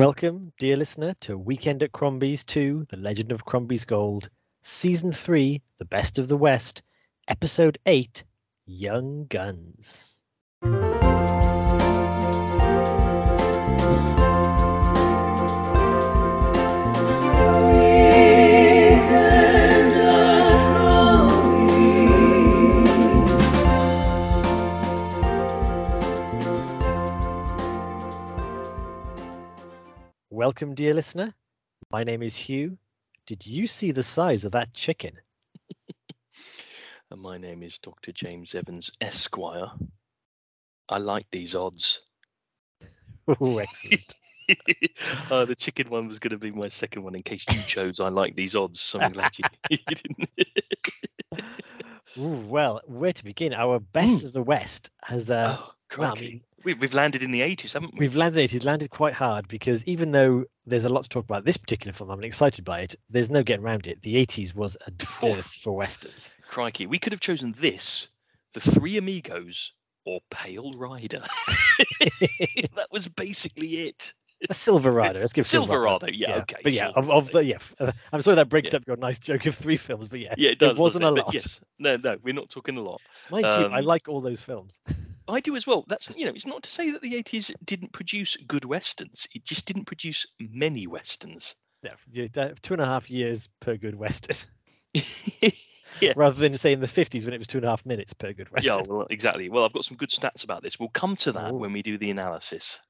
Welcome, dear listener, to Weekend at Crombie's 2, The Legend of Crombie's Gold, Season 3, The Best of the West, Episode 8, Young Guns. Welcome, dear listener. My name is Hugh. Did you see the size of that chicken? And my name is Dr. James Evans, Esquire. I like these odds. Oh, excellent. uh, the chicken one was going to be my second one in case you chose I like these odds. So I'm glad you, you didn't. Ooh, well, where to begin? Our best of the West has. Uh, oh, well, I mean, we, we've landed in the 80s, haven't we? we've landed. He's landed quite hard because even though there's a lot to talk about this particular film, I'm excited by it. There's no getting around it. The 80s was a dearth for westerns. Crikey. We could have chosen this, The Three Amigos, or Pale Rider. that was basically it. A Silverado. Let's give Silverado, yeah, okay, But yeah, of, of the yeah, I'm sorry that breaks Yeah. up your nice joke of three films, but yeah, Yeah, it does. wasn't doesn't a lot. yes. No, no, we're not talking a lot. mind you, I um, like all those films. I do as well. That's you know, it's not to say that the 80s didn't produce good westerns. It just didn't produce many westerns. Yeah, two and a half years per good western, yeah. rather than say in the 50s when it was two and a half minutes per good western. Yeah, well, exactly. Well, I've got some good stats about this. We'll come to that Ooh. when we do the analysis.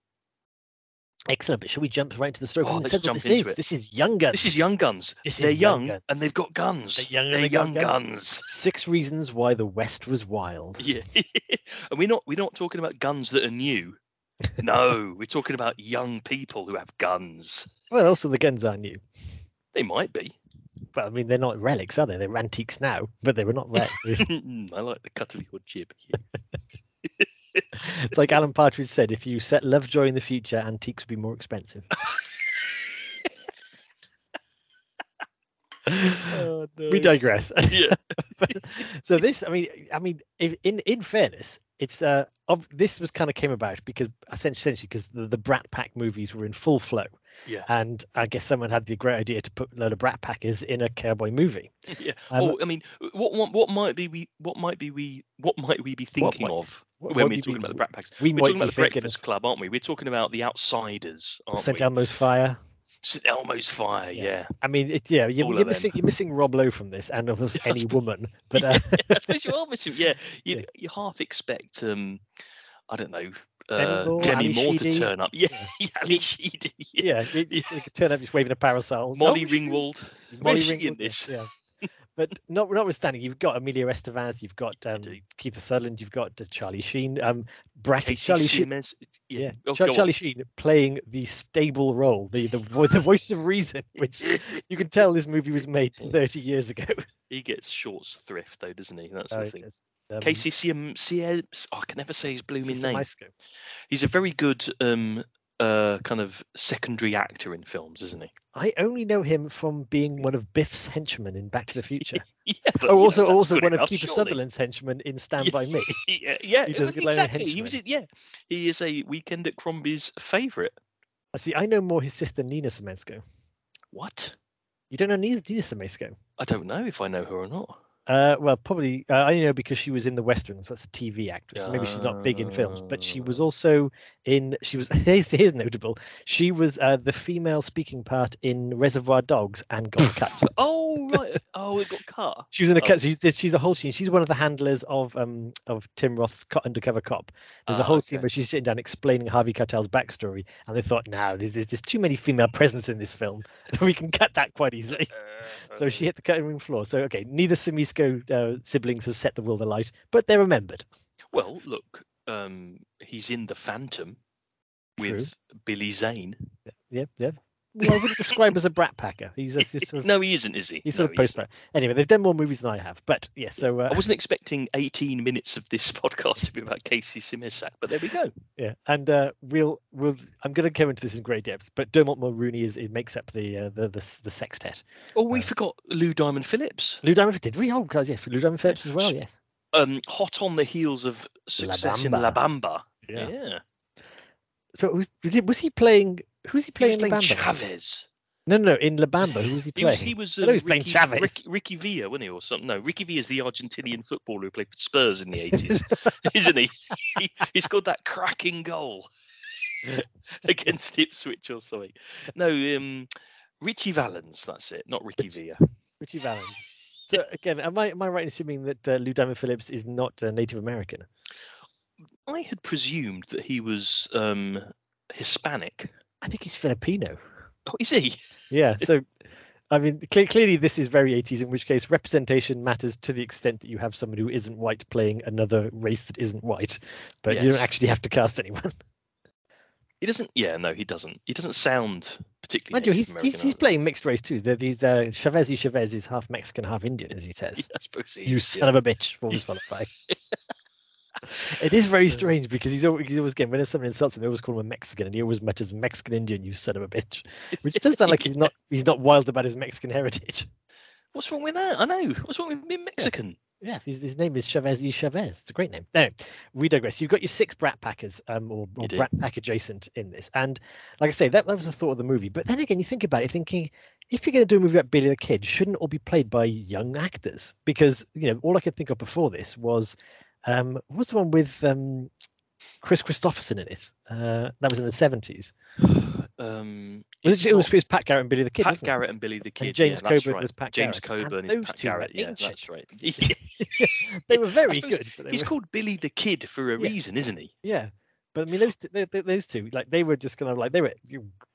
Excellent. But shall we jump right into the story? Oh, let's jump this into is. it. This is Young Guns. This is Young Guns. This They're Young young and they've got guns. They're young They're they young guns. guns. Six reasons why the West was wild. Yeah, and we're not we're not talking about guns that are new. No, we're talking about young people who have guns. Well, also the guns are new. They might be. Well, I mean, they're not relics, are they? They're antiques now, but they were not relics. I like the cut of your jib. It's like Alan Partridge said: if you set Lovejoy in the future, antiques would be more expensive. Oh, we digress. Yeah. so this, I mean, I mean, if, in in fairness, it's uh, of this was kind of came about because essentially because the, the Brat Pack movies were in full flow, Yeah. and I guess someone had the great idea to put a load of Brat Packers in a cowboy movie. Yeah. Um, oh, I mean, what, what what might be we what might be we what might we be thinking might- of what- when what we're talking mean about the Brat Packs? We We're talking about the Breakfast of Club, aren't we? We're talking about the Outsiders, aren't St we? Elmo's Fire. St Elmo's Fire, Yeah. yeah. I mean, it, yeah, you're, you're missing you're missing Rob Lowe from this, and of course any woman. But uh, I suppose you are missing. Yeah, you Yeah. you half expect um, I don't know, uh, Moore, Demi Moore to turn up. Yeah, Yeah. yeah, Ally Sheedy. Yeah. yeah, you, Yeah. you could turn up just waving a parasol. Molly Oh, Ringwald. Molly in Ringwald, yeah, this? Yeah. But not, notwithstanding, you've got Emilio Estevez, you've got um. Kiefer Sutherland, you've got uh, Charlie Sheen, um, bracket Casey Charlie Sheen, Simmons. yeah, Yeah. Oh, Char- go on. Charlie Sheen playing the stable role, the the, vo- the voice of reason, which you can tell this movie was made 30 years ago. He gets shorts thrift though, doesn't he? That's the thing. it's, um, Casey Siem, oh, I can never say his blooming name. He's a very good um uh kind of secondary actor in films, isn't he? I only know him from being one of Biff's henchmen in Back to the Future. Yeah. But, oh, you know, also also one of enough, Kiefer surely. Sutherland's henchmen in Stand Yeah. by Me. Yeah, yeah, He does a uh, of exactly. He was yeah. He is a weekend at Crombie's favourite. I see. I know more his sister Nina Semensko. What? You don't know Nina, Nina Semensko? I don't know if I know her or not. Uh, well, probably uh, I know because she was in the westerns. That's a TV actress. so maybe she's not big in films, but she was Ah. also in. She was here's, here's notable. She was uh, the female speaking part in Reservoir Dogs and got cut. Oh right. oh, it got cut. She was in a Oh. cut. She's, she's a whole scene. She's one of the handlers of um of Tim Roth's co- undercover cop. There's a Ah, whole scene where she's sitting down explaining Harvey Keitel's backstory, and they thought, now there's, there's there's too many female presence in this film. we can cut that quite easily. So she hit the cutting room floor. So okay, neither Uh, siblings have set the world alight, but they're remembered. Well, look, um, he's in the Phantom with Billy Zane. Yep, yeah. Well, I wouldn't describe as a brat packer. He's a sort of No, he isn't, is he? he's sort No, of post isn't. Anyway, they've done more movies than I have, but yes. So uh, I wasn't expecting 18 minutes of this podcast to be about Casey Simisak, but there we go. yeah, and uh, we'll we'll I'm going to go into this in great depth, but Dermot Mulroney is it makes up the uh, the, the the sextet. Oh, we Uh, forgot Lou Diamond Phillips. Lou Diamond did we? Oh, guys, yes, Lou Diamond Phillips as well. Yes. Um, hot on the heels of success in La Bamba. Yeah. Yeah. So was was he playing Who's he He playing was in La playing Bamba? Chavez. No, no, no. In La Bamba, who was he He playing? was, he was, I um, he was playing Ricky, Chavez. Ricky, Ricky Villa, wasn't he, or something? No, Ricky Villa is the Argentinian footballer who played for Spurs in the 80s, isn't he? he? He scored that cracking goal against Ipswich or something. No, um, Ritchie Valens, that's it, not Ricky Villa. Ritchie Valens. So again, am I am I right in assuming that uh, Lou Diamond Phillips is not uh, Native American? I had presumed that he was um, Hispanic. I think he's Filipino. Oh, is he? Yeah. So, I mean, cle clearly this is very 80s. In which case, representation matters to the extent that you have someone who isn't white playing another race that isn't white, but you don't actually have to cast anyone. He doesn't. Yeah, no, he doesn't. He doesn't sound particularly. Mind he's he's, he's playing mixed race too. The, these uh, Chavez Chavez is half Mexican, half Indian, as he says. Yeah, I suppose he You son yeah. of a bitch, falls qualify. it is very strange because he's always, he's always again whenever someone insults him, they always call him a Mexican, and he always mutters Mexican Indian, you son of a bitch, which does sound like he's not he's not wild about his Mexican heritage. What's wrong with that? I know. What's wrong with being Mexican? Yeah, his, his name is Chavez y Chavez. It's a great name. No, we digress. You've got your six Brat Packers, um, or, or Brat Pack adjacent in this, and like I say, that, that was the thought of the movie. But then again, you think about it, thinking if you're going to do a movie about Billy the Kid, shouldn't all be played by young actors? Because you know, all I could think of before this was, um, what was the one with um, Kris Kristofferson in it? Uh, that was in the seventies. Um, Was it, it was it was Pat Garrett and Billy the Kid? Pat wasn't it? Garrett and Billy the Kid. James yeah, Coburn right. was Pat James Garrett, Coburn and is those Pat two Garrett. Yeah, that's right. They were very good. He's were- called Billy the Kid for a Yeah. reason, isn't he? Yeah, but I mean, those two, they, they- those two, like they were just kind of like they were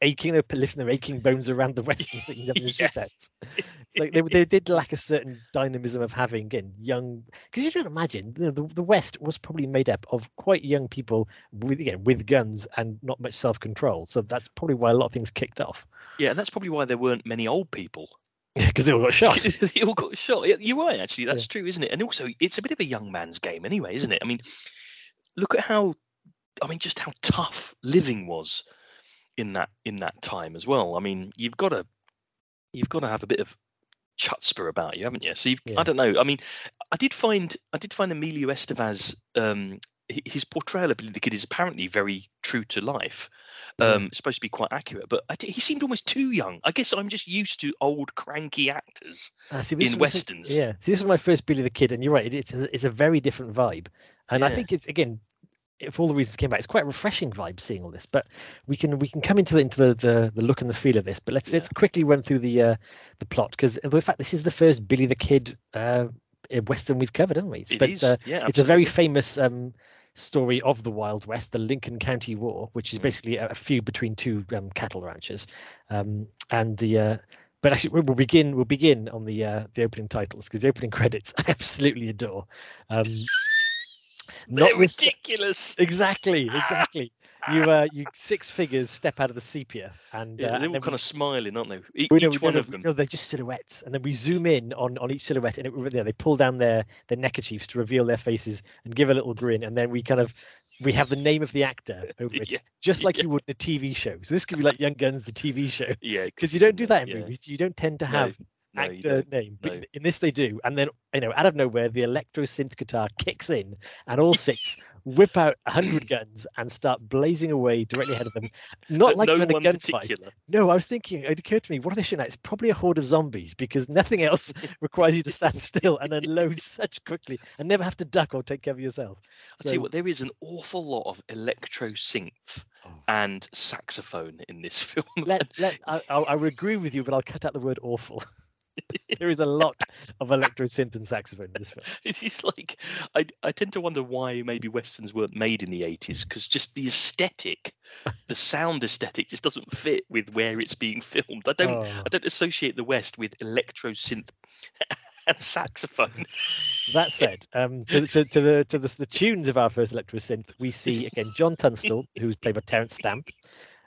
aching, they were lifting their aching bones around the western scenes having the Yeah. Like they, they did lack a certain dynamism of having again young, because you don't imagine you know, the the West was probably made up of quite young people with again with guns and not much self control. So that's probably why a lot of things kicked off Yeah, and that's probably why there weren't many old people. because they all got shot. they all got shot. You're right, actually. That's true, isn't it? And also, it's a bit of a young man's game, anyway, isn't it? I mean, look at how, I mean, just how tough living was in that in that time as well. I mean, you've got to you've got to have a bit of chutzpah about you, haven't you? So you've, Yeah. I don't know. I mean, I did find I did find Emilio Estevez. Um, his portrayal of Billy the Kid is apparently very true to life. Um, it's supposed to be quite accurate, but he seemed almost too young. I guess I'm just used to old cranky actors. Ah, see, in westerns. Yeah, see, this was my first Billy the Kid, and you're right, it, it's, a, it's a very different vibe, and I think it's again, if all the reasons came back, it's quite a refreshing vibe seeing all this. But we can we can come into the into the the, the look and the feel of this. But let's let's quickly run through the uh, the plot because in fact this is the first Billy the Kid uh, western we've covered, haven't we? It's- It but is, uh, yeah, it's a very famous um, story of the Wild West, the Lincoln County War, which is Mm. basically a, a feud between two um, cattle ranchers, um, and the. Uh, but actually, we'll we'll begin. We'll begin on the uh, the opening titles because the opening credits I absolutely adore. Um, Notwith- ridiculous. exactly, exactly. You uh, you six figures step out of the sepia, and, Yeah, uh, they're all kind we of smiling, aren't they? E- know- Each we one know- of them. know they're just silhouettes, and then we zoom in on on each silhouette, and it, you know, they pull down their their neckerchiefs to reveal their faces and give a little grin, and then we kind of we have the name of the actor over it, Yeah, just like yeah. you would in a TV show. So this could be like Young Guns, the TV show, yeah. because you don't do that in yeah. movies. You don't tend to have no, you actor name, but no. in this they do. And then you know, out of nowhere, the electro synth guitar kicks in, and all six whip out a hundred guns and start blazing away directly ahead of them. Not But like no in a gunfight. No, I was thinking, it occurred to me, what are they shooting at? It's probably a horde of zombies because nothing else requires you to stand still and unload such quickly and never have to duck or take care of yourself. I tell you what, there is an awful lot of electro synth Oh. and saxophone in this film. Let, let, I, I, I would agree with you, but I'll cut out the word awful. there is a lot of electro synth and saxophone in this film. It's just like I I tend to wonder why maybe westerns weren't made in the 80s because just the aesthetic, the sound aesthetic just doesn't fit with where it's being filmed. I don't Oh. I don't associate the West with electro synth and saxophone. That said, um, to, to, to the to the, the tunes of our first electro synth, we see again John Tunstall, who's played by Terence Stamp.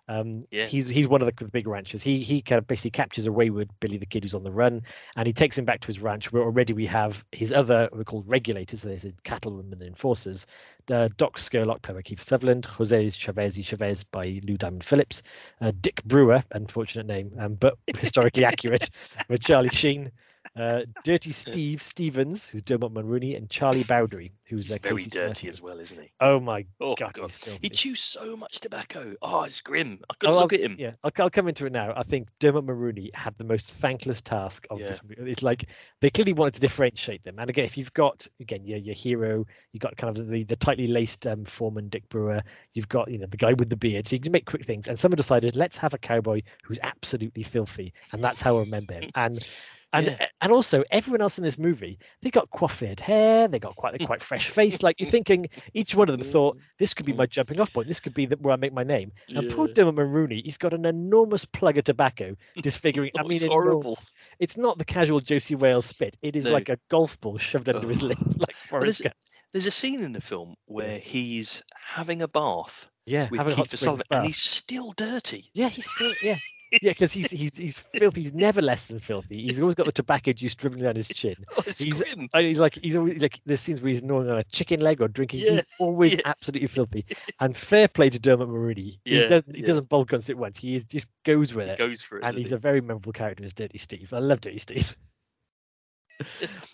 Um, Yeah. he's he's one of the, the big ranchers. He he kind of basically captures a wayward Billy the Kid who's on the run, and he takes him back to his ranch where already we have his other we're called regulators. So there's cattlemen and enforcers. Uh, Doc Scurlock, played by Keith Sutherland, Jose Chavez Chavez by Lou Diamond Phillips, uh, Dick Brewer, unfortunate name, um, but historically accurate, with Charlie Sheen. Uh, Dirty Steve Stevens, who's Dermot Mulroney, and Charlie Bowdre, who's He's very dirty Smith. as well, isn't he? Oh my Oh god, god, he chews so much tobacco. Oh, it's grim. I couldn't I'll- look at him. Yeah, I'll, I'll come into it now. I think Dermot Mulroney had the most thankless task of this. movie. It's like they clearly wanted to differentiate them. And again, if you've got again your your hero, you've got kind of the, the tightly laced um, foreman Dick Brewer. You've got you know the guy with the beard. So you can make quick things. And someone decided let's have a cowboy who's absolutely filthy, and that's how I remember him. And and Yeah. Eh, and also everyone else in this movie, they got coiffed hair, they got quite quite fresh face. Like you're thinking each one of them thought mm. this could be my jumping off point. This could be the, where I make my name. And poor Yeah. Dermot Mulroney, he's got an enormous plug of tobacco, disfiguring. I Oh, mean, it's enormous. horrible. It's not the casual Josey Wales spit. It is No. like a golf ball shoved under his oh. lip, like Forrest there's- Gump. There's a scene in the film where he's having a bath Yeah, with having a hot Keith Sullivan, and he's still dirty. Yeah, he's still yeah. Yeah, because he's he's he's filthy. He's never less than filthy. He's always got the tobacco juice dribbling down his chin. Oh, He's- And he's like he's always like there's scenes where he's gnawing on a chicken leg or drinking. Yeah, He's always yeah. absolutely filthy. And fair play to Dermot Mulroney. He doesn't he yeah. doesn't bulk on it once. He is, just goes with He it. goes for it. and he's he? a very memorable character as Dirty Steve. I love Dirty Steve.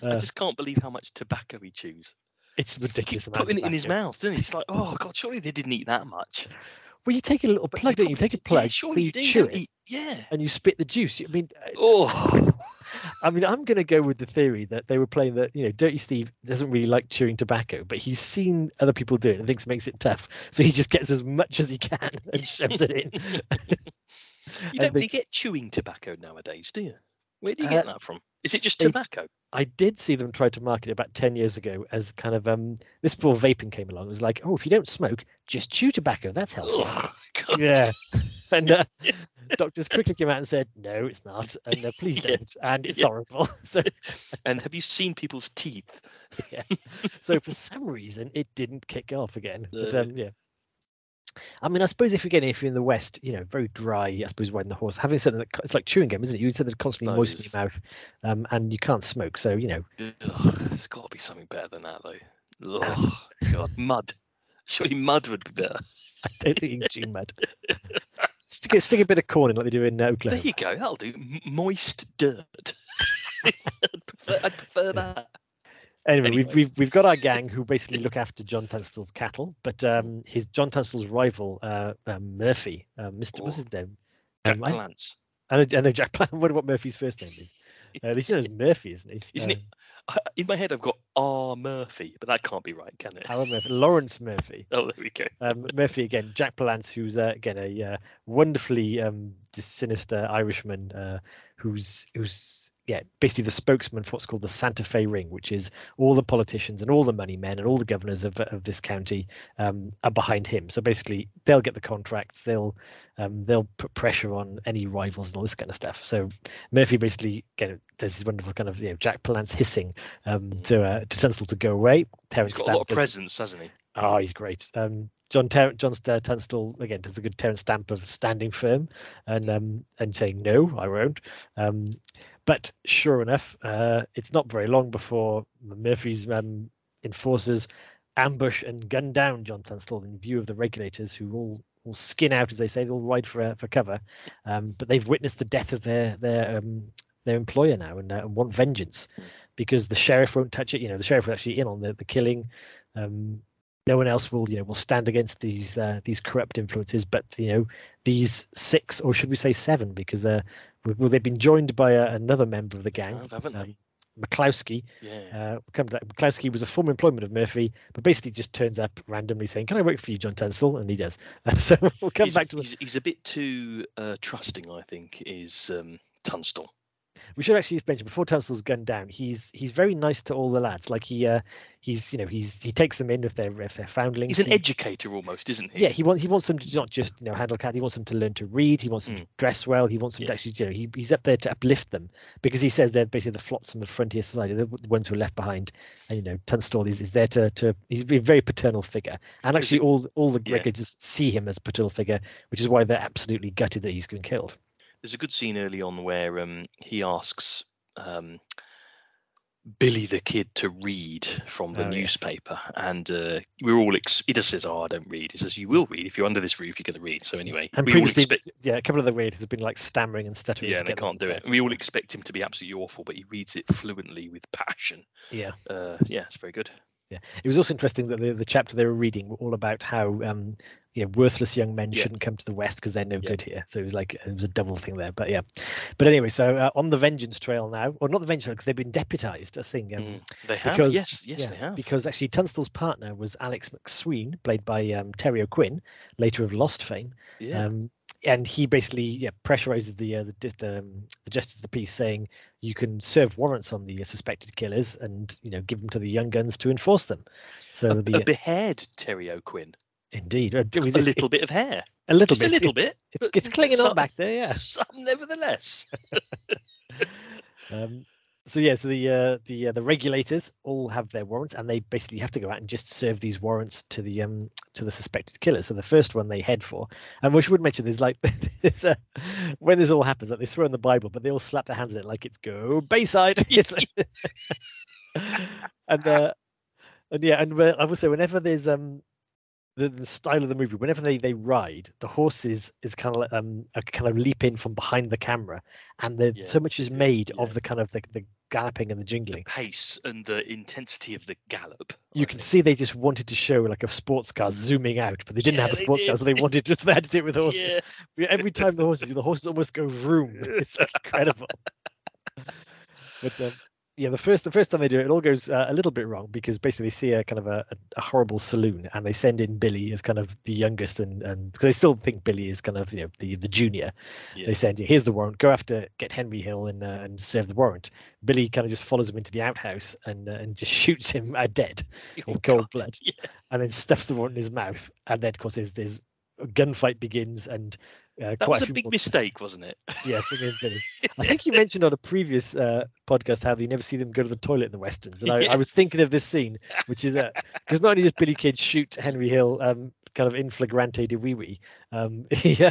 I uh, just can't believe how much tobacco he chews. It's ridiculous. of putting it in his mouth, doesn't he? It's like, oh god, surely they didn't eat that much. Well, you take a little plug, don't you? probably Take a did- yeah, plug, surely so you do, chew it, you? Yeah. and you spit the juice. I mean, Oh. I mean, I'm going to go with the theory that they were playing that you know, Dirty Steve doesn't really like chewing tobacco, but he's seen other people do it and thinks it makes it tough, so he just gets as much as he can and shoves it in. You don't they- really get chewing tobacco nowadays, do you? Where do you Uh, get that from? Is it just tobacco? I did see them try to market it about 10 years ago as kind of um this before vaping came along. It was like, oh, if you don't smoke, just chew tobacco. That's healthy. Oh, God. Yeah. and uh, doctors quickly came out and said, no, it's not. And uh, please Yeah. don't. And it's Yeah. horrible. So, And have you seen people's teeth? so for some reason, it didn't kick off again. But um, yeah. I mean, I suppose if you're getting if you're in the West, you know, very dry, I suppose, riding the horse, having said that it's like chewing gum, isn't it? You said that constantly moist in your mouth, um, and you can't smoke. So, you know, Ugh, there's got to be something better than that, though. Oh, God, mud. Surely mud would be better. I don't think you can chew mud. Stick, a- stick a bit of corn in like they do in uh, There you go. That'll do. M- moist dirt. I'd, prefer, I'd prefer that. Anyway, Anyway. we've, we've we've got our gang who basically look after John Tunstall's cattle, but um, his John Tunstall's rival, uh, um, Murphy, uh, Mr. What's his name? Jack Um, I, Palance. I know, I know Jack. I wonder what Murphy's first name is. Uh, at least you know it's Murphy, isn't he? Isn't it? In my head, I've got R. Murphy, but that can't be right, can it? Uh, Alan Murphy, Lawrence Murphy. Oh, there we go. Um, Murphy again, Jack Palance, who's uh, again a uh, wonderfully um, sinister Irishman, uh, who's who's yeah basically the spokesman for what's called the Santa Fe Ring, which is all the politicians and all the money men and all the governors of of this county um, are behind him. So basically, they'll get the contracts, they'll um, they'll put pressure on any rivals and all this kind of stuff. So Murphy basically again there's this wonderful kind of you know Jack Palance hissing um, to uh, to Tunstall to go away. Terence He's got a lot of presence, hasn't he? Oh, he's great. Um, John Ter- John St- Tunstall again does the good Terence Stamp of standing firm and um, and saying no, I won't. Um, but sure enough, uh, it's not very long before Murphy's um, enforcers ambush and gun down John Tunstall in view of the regulators, who all all skin out, as they say, they'll ride for uh, for cover. Um, but they've witnessed the death of their their um, their employer now and, uh, and want vengeance Mm. because the sheriff won't touch it. You know, the sheriff was actually in on the, the killing. Um, no one else will, you know, will stand against these uh, these corrupt influences. But you know, these six, or should we say seven, because uh, well, they've been joined by uh, another member of the gang, Have, haven't um, they? McCloskey. Yeah. Uh, come to that. McCloskey was a former employment of Murphy, but basically just turns up randomly saying, "Can I work for you, John Tunstall?" And he does. so we'll come he's, back to the he's, he's a bit too uh, trusting, I think, is um, Tunstall. We should actually mention before Tunstall's gunned down, he's he's very nice to all the lads. Like he uh he's you know he's he takes them in if they're if they're foundlings. He's an he- educator almost, isn't he? Yeah, he wants he wants them to not just you know handle cat. He wants them to learn to read. He wants them Mm. to dress well. He wants them to actually you know he, he's up there to uplift them because he says they're basically the flotsam of frontier society, the the ones who are left behind. And you know Tunstall is, is there to to he's a very paternal figure. And actually all all the yeah. regulators see him as a paternal figure, which is why they're absolutely gutted that he's been killed. There's a good scene early on where um, he asks um, Billy the Kid to read from the Oh, yes. newspaper, and uh, we're all. Ex- he just says, "Oh, I don't read." He says, "You will read if you're under this roof. You're going to read." So anyway, And we all previously, expect. yeah, a couple of the readers have been like stammering and stuttering. Yeah, and they can't do it. We all expect him to be absolutely awful, but he reads it fluently with passion. Yeah. Uh, yeah, it's very good. Yeah, it was also interesting that the, the chapter they were reading were all about how um, you know worthless young men Yeah. shouldn't come to the West because they're no Yeah. good here. So it was like it was a double thing there. But yeah, but anyway, so uh, on the Vengeance Trail now, or not the Vengeance Trail because they've been deputized. The thing. Um, Mm, They have. because yes, yes, yeah, they have. because actually Tunstall's partner was Alex McSween, played by um, Terry O'Quinn, later of Lost fame. Yeah. Um, and he basically yeah, pressurizes the, uh, the the um, the justice of the peace, saying you can serve warrants on the uh, suspected killers and you know give them to the young guns to enforce them. So a, the a behead Terry O'Quinn. indeed uh, it A this- little bit of hair. a little Just bit, a little bit. It's it's clinging on back there, yeah. Some nevertheless. Um, so yeah, so the uh, the uh, the regulators all have their warrants, and they basically have to go out and just serve these warrants to the um to the suspected killers. So the first one they head for, and we should mention there's like there's a, when this all happens, like they throw in the Bible, but they all slap their hands on it like it's go Bayside. Like- and uh, and yeah, and uh, I will say whenever there's um the, the style of the movie, whenever they they ride, the horses is kind of um a kind of leap in from behind the camera, and the Yeah, so much is made yeah. of the kind of the, the galloping and the jingling. Pace and the intensity of the gallop. You I can think. see they just wanted to show like a sports car zooming out, but they didn't Yeah, have a sports car, so they wanted just they had to do it with horses. Yeah. Every time the horses, the horses almost go vroom. It's like incredible. but um, yeah, the first the first time they do it, it all goes uh, a little bit wrong because basically they see a kind of a, a, horrible saloon, and they send in Billy as kind of the youngest, and and because they still think Billy is kind of you know the the junior. Yeah. They send you here's the warrant, go after get Henry Hill and uh, and serve the warrant. Billy kind of just follows him into the outhouse and uh, and just shoots him uh, dead Oh, in cold God, blood. Yeah. and then stuffs the warrant in his mouth, and then of course there's there's a gunfight begins and. Uh, That was a big mistake, wasn't it? Yes, it is I think you mentioned on a previous uh, podcast how you never see them go to the toilet in the westerns, and I, Yeah. I was thinking of this scene, which is because not only does Billy Kid shoot Henry Hill, um, kind of in flagrante de wee wee, um, he, uh,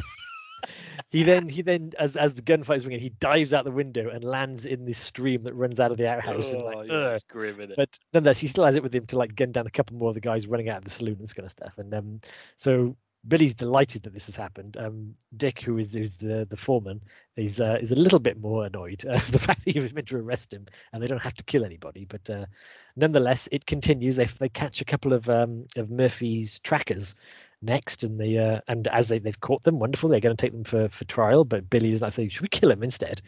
he then he then as as the gunfight is ringing, he dives out the window and lands in this stream that runs out of the outhouse, and Oh, like, yeah, grim, but nonetheless, he still has it with him to like gun down a couple more of the guys running out of the saloon and this kind of stuff. And um, so Billy's delighted that this has happened. Um, Dick, who is who's the the foreman, is uh, is a little bit more annoyed uh, the fact that was meant to arrest him and they don't have to kill anybody. But uh, nonetheless, it continues. They they catch a couple of um, of Murphy's trackers next, and they uh, and as they they've caught them, wonderful. They're going to take them for for trial. But Billy is like saying, "Should we kill him instead?"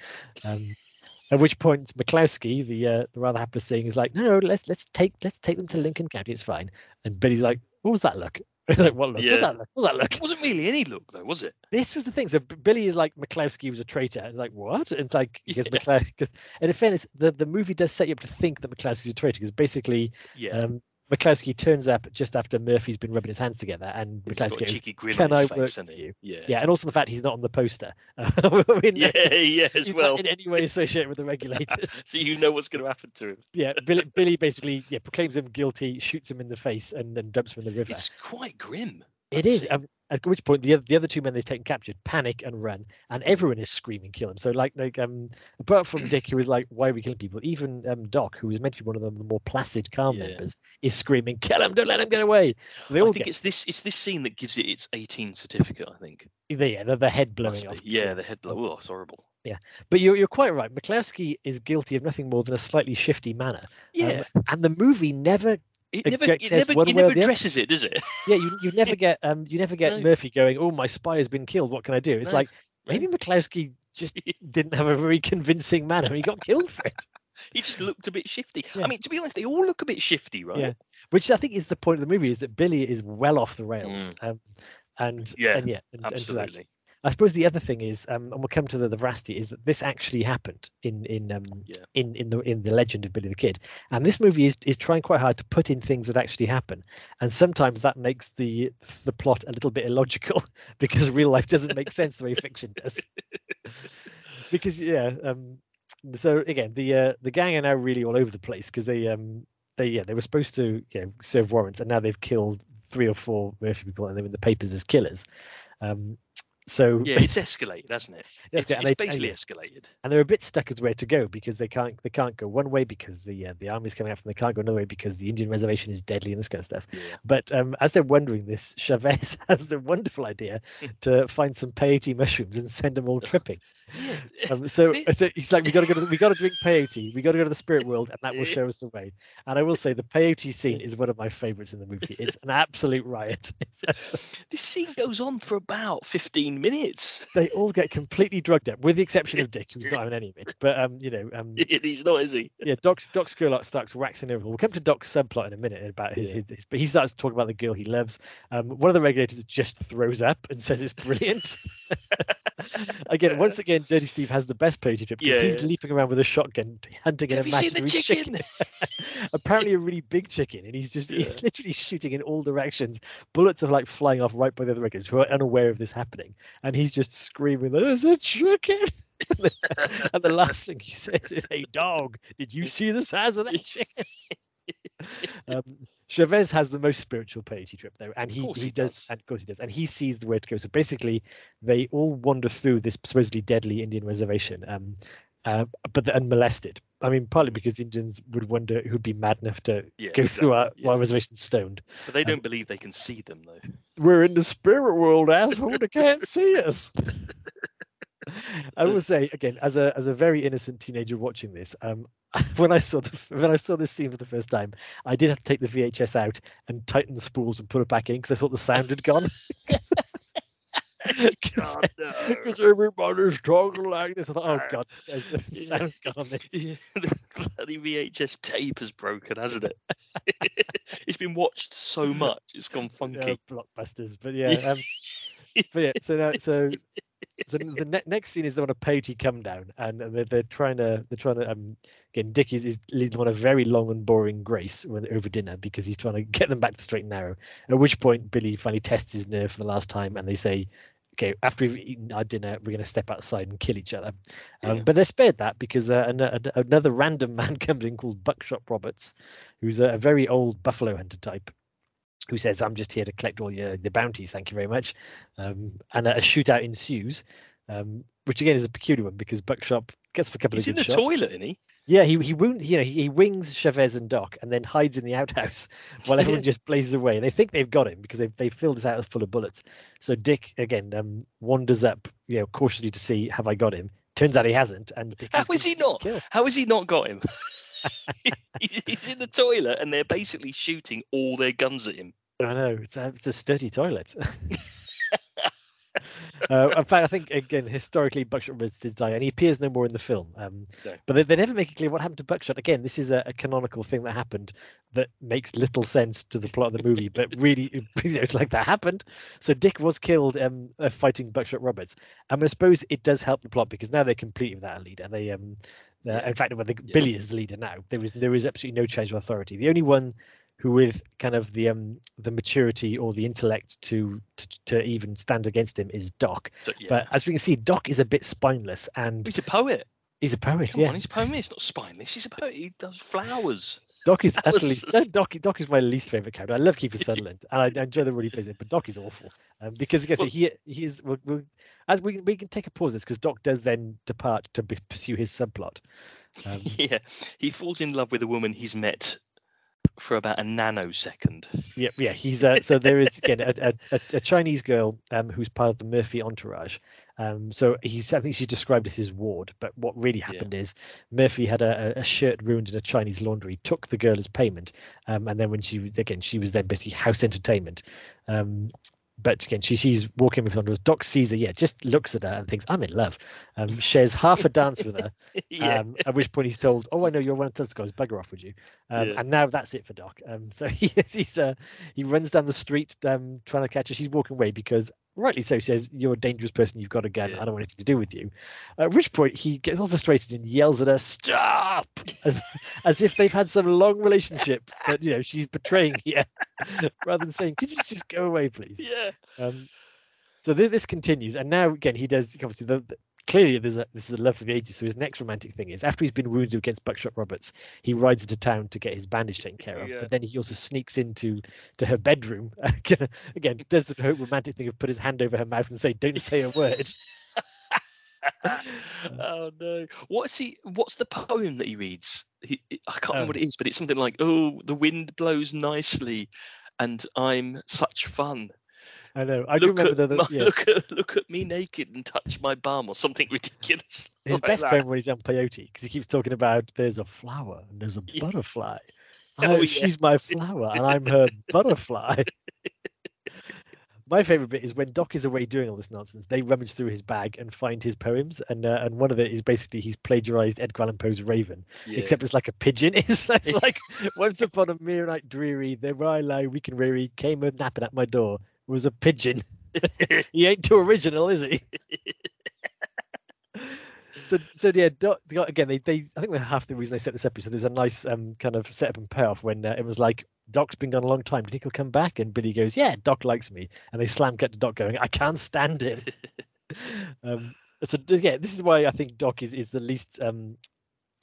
Um, at which point McCloskey, the uh, the rather hapless thing, is like, no, no, let's let's take let's take them to Lincoln County. It's fine. And Billy's like, what was that look? like, what look? Yeah. What's that look? What's that look? It wasn't really any look, though, was it? This was the thing. So Billy is like McCloskey was a traitor. And it's like what? And it's like because Yeah. McCloskey. Because and in fairness, the the movie does set you up to think that McCloskey's a traitor because basically Yeah. um, McCloskey turns up just after Murphy's been rubbing his hands together, and He's McCloskey goes, cheeky grin "Can I his work for you?" Yeah. yeah, and also the fact he's not on the poster. I mean, Yeah, yeah, as he's well. not in any way associated with the regulators. So you know what's going to happen to him. yeah, Billy, Billy basically yeah proclaims him guilty, shoots him in the face, and then dumps him in the river. It's quite grim. It is. Um, at which point the other, the other two men they've taken captured panic and run, and everyone is screaming, "Kill him!" So like, like um, apart from Dick, who is like, "Why are we killing people?" Even um, Doc, who is meant to be one of the, more placid, calm Yeah. members, is screaming, "Kill him! Don't let him get away!" So they I all think get it's this it's this scene that gives it its 18 certificate. I think. the, yeah, the, the head blowing off. Yeah, the head blow. Oh, it's horrible. Yeah, but you're you're quite right. McCloskey is guilty of nothing more than a slightly shifty manner. Um, Yeah. and the movie never it never, it never, one it never addresses it, does it? yeah you, you never get um you never get No. Murphy going oh my spy has been killed what can I do it's No, like maybe McCloskey just didn't have a very convincing manner he got killed for it he just looked a bit shifty. Yeah. I mean, to be honest, they all look a bit shifty, right? Yeah. which I think is the point of the movie is that Billy is well off the rails um, and Mm. Yeah, and yeah and, and. Absolutely. I suppose the other thing is um, and we'll come to the, the veracity is that this actually happened in in um Yeah. in in the in the legend of Billy the Kid. And this movie is is trying quite hard to put in things that actually happen. And sometimes that makes the the plot a little bit illogical because real life doesn't make sense the way fiction does. Because yeah um so again the uh the gang are now really all over the place because they um they yeah they were supposed to you know serve warrants and now they've killed three or four Murphy people and they're in the papers as killers. Um So Yeah, it's escalated, hasn't it? Yes, It's, it's they- basically and- escalated. and they're a bit stuck as where to go because they can't they can't go one way because the uh, the army's coming after them. They can't go another way because the Indian reservation is deadly and this kind of stuff. Yeah. But um, as they're wondering this, Chavez has the wonderful idea to find some peyote mushrooms and send them all tripping. Um, so, so he's like, we got to go. To, we got to drink peyote. We got to go to the spirit world, and that will show us the way. And I will say, the peyote scene is one of my favorites in the movie. It's an absolute riot. This scene goes on for about 15 minutes. they all get completely drugged up, with the exception of Dick, who's not having any of it. But um, you know, um, He's not, is he? yeah, Doc's Doc Scurlock starts waxing over. We'll come to Doc's subplot in a minute about his, Yeah. his, his but he starts talking about the girl he loves. Um, one of the regulators just throws up and says it's brilliant. again, once again, Dirty Steve has the best peyote trip because Yeah, he's yeah. leaping around with a shotgun, hunting an Have you seen the imaginary chicken? Apparently, a really big chicken, and he's just Yeah. he's literally shooting in all directions. Bullets are like flying off right by the other regulators who are unaware of this happening, and he's just screaming, "There's a chicken!" and the last thing he says is, "Hey dog, did you see the size of that chicken?" um, Chavez has the most spiritual peyote trip though, and he, he, he does, does. and of course he does, and he sees the way to go. So basically, they all wander through this supposedly deadly Indian reservation, um, uh, but they're unmolested. I mean, partly because Indians would wonder who'd be mad enough to Yeah, go through our, exactly, our reservation stoned. But they Um, don't believe they can see them, though. We're in the spirit world, asshole. They can't see us. I will say again, as a as a very innocent teenager watching this, um, when I saw the when I saw this scene for the first time, I did have to take the VHS out and tighten the spools and put it back in because I thought the sound had gone. Because everybody's talking like this. I thought, oh god, the sound- the Yeah. sound's gone on this. Yeah, the bloody VHS tape has broken, hasn't it? it's been watched so much, it's gone funky. Yeah, blockbusters, but yeah, um, but yeah. So now, so so the ne- next scene is they want a peyote come down, and, they're, they're trying to they're trying to um again Dick is, is leading them on a very long and boring grace when over dinner because he's trying to get them back to the straight and narrow. At which point Billy finally tests his nerve for the last time, and they say. Okay, after we've eaten our dinner, we're going to step outside and kill each other. Um, Yeah. But they're spared that because uh, an, an- another random man comes in called Buckshot Roberts, who's a, a very old buffalo hunter type, who says, "I'm just here to collect all your the bounties. Thank you very much." Um, and a, a shootout ensues, um, which again is a peculiar one because Buckshot gets for a couple He's of in the shots. toilet, isn't he? Yeah, he he wound, you know he, he wings Chavez and Doc and then hides in the outhouse while everyone just blazes away. They think they've got him because they've they filled this outhouse full of bullets. So Dick again um, wanders up, you know, cautiously to see have I got him. Turns out he hasn't, and Dick How is is he not? killed. How has he not got him? he's, he's in the toilet and they're basically shooting all their guns at him. I know it's a it's a sturdy toilet. uh, in fact, I think again historically Buckshot Roberts did die, and he appears no more in the film. Um, No. But they, they never make it clear what happened to Buckshot. Again, this is a, a canonical thing that happened that makes little sense to the plot of the movie, but really, you know, it's like that happened. So Dick was killed um, uh, fighting Buckshot Roberts. I mean, I suppose it does help the plot because now they're completely without a leader. They um, uh, in fact, well, the, Yeah. Billy is the leader now. There is there is absolutely no change of authority. The only one who with kind of the um the maturity or the intellect to to, to even stand against him is Doc. So, yeah. But as we can see, Doc is a bit spineless and he's a poet. he's a poet. Come yeah, on, he's a poet. He's not spineless. He's a poet. He does flowers. Doc is utterly no, Doc. Doc is my least favorite character. I love Kiefer Sutherland, and I, I enjoy the role he plays it. But Doc is awful um, because I guess Well- he he is. We'll, we'll, as we we can take a pause this because Doc does then depart to b- pursue his subplot. Um, Yeah, he falls in love with a woman he's met for about a nanosecond. Yeah, yeah. He's uh, so there is again a, a, a, a Chinese girl um, who's part of the Murphy entourage. Um, so he's I think she described as his ward, but what really Yeah. happened is Murphy had a, a shirt ruined in a Chinese laundry, took the girl as payment, um, and then when she was- again she was then basically house entertainment. Um, but again, she, she's walking with London. Doc sees her, yeah, just looks at her and thinks, I'm in love. Um, shares half a dance with her, yeah, um, at which point he's told, "Oh, I know you're one of those guys. Bugger off, with you?" Um, Yeah. And now that's it for Doc. Um, so he he's uh, he runs down the street um, trying to catch her. She's walking away because, rightly so, she says, "You're a dangerous person. You've got a gun. Yeah. I don't want anything to do with you." At which point he gets all frustrated and yells at her, "Stop!" as as if they've had some long relationship that you know she's betraying here, rather than saying, "Could you just go away, please?" yeah. Um, so this, this continues, and now again he does obviously the, the clearly there's a this is a love for the ages. So his next romantic thing is after he's been wounded against Buckshot Roberts, he rides into town to get his bandage taken care of. Yeah. But then he also sneaks into to her bedroom again. Does the whole romantic thing of put his hand over her mouth and say, "Don't say a word." oh no! What's he? What's the poem that he reads? He, I can't remember what um. it is, but it's something like, "Oh, the wind blows nicely, and I'm such fun. I know. I do look remember at the, my- yeah, look at look at me naked and touch my bum," or something ridiculous. his like best that. poem when he's on peyote because he keeps talking about there's a flower and there's a Yeah. butterfly. Oh, Oh, yeah. she's my flower and I'm her butterfly. My favorite bit is when Doc is away doing all this nonsense. They rummage through his bag and find his poems, and uh, and one of it is basically he's plagiarized Edgar Allan Poe's Raven, Yeah. except it's like a pigeon. It's, it's like once upon a mere night dreary, there where I lie weak and weary, came a napping at my door. Was a pigeon. he ain't too original, is he? so so yeah, Doc, Doc- again they, they I think they're half the reason they set this up. is So there's a nice um kind of setup and payoff when uh, it was like Doc's been gone a long time. Do you think he'll come back? And Billy goes, Yeah, Doc likes me. And they slam cut to Doc going, I can't stand him. um so yeah, this is why I think Doc is is the least um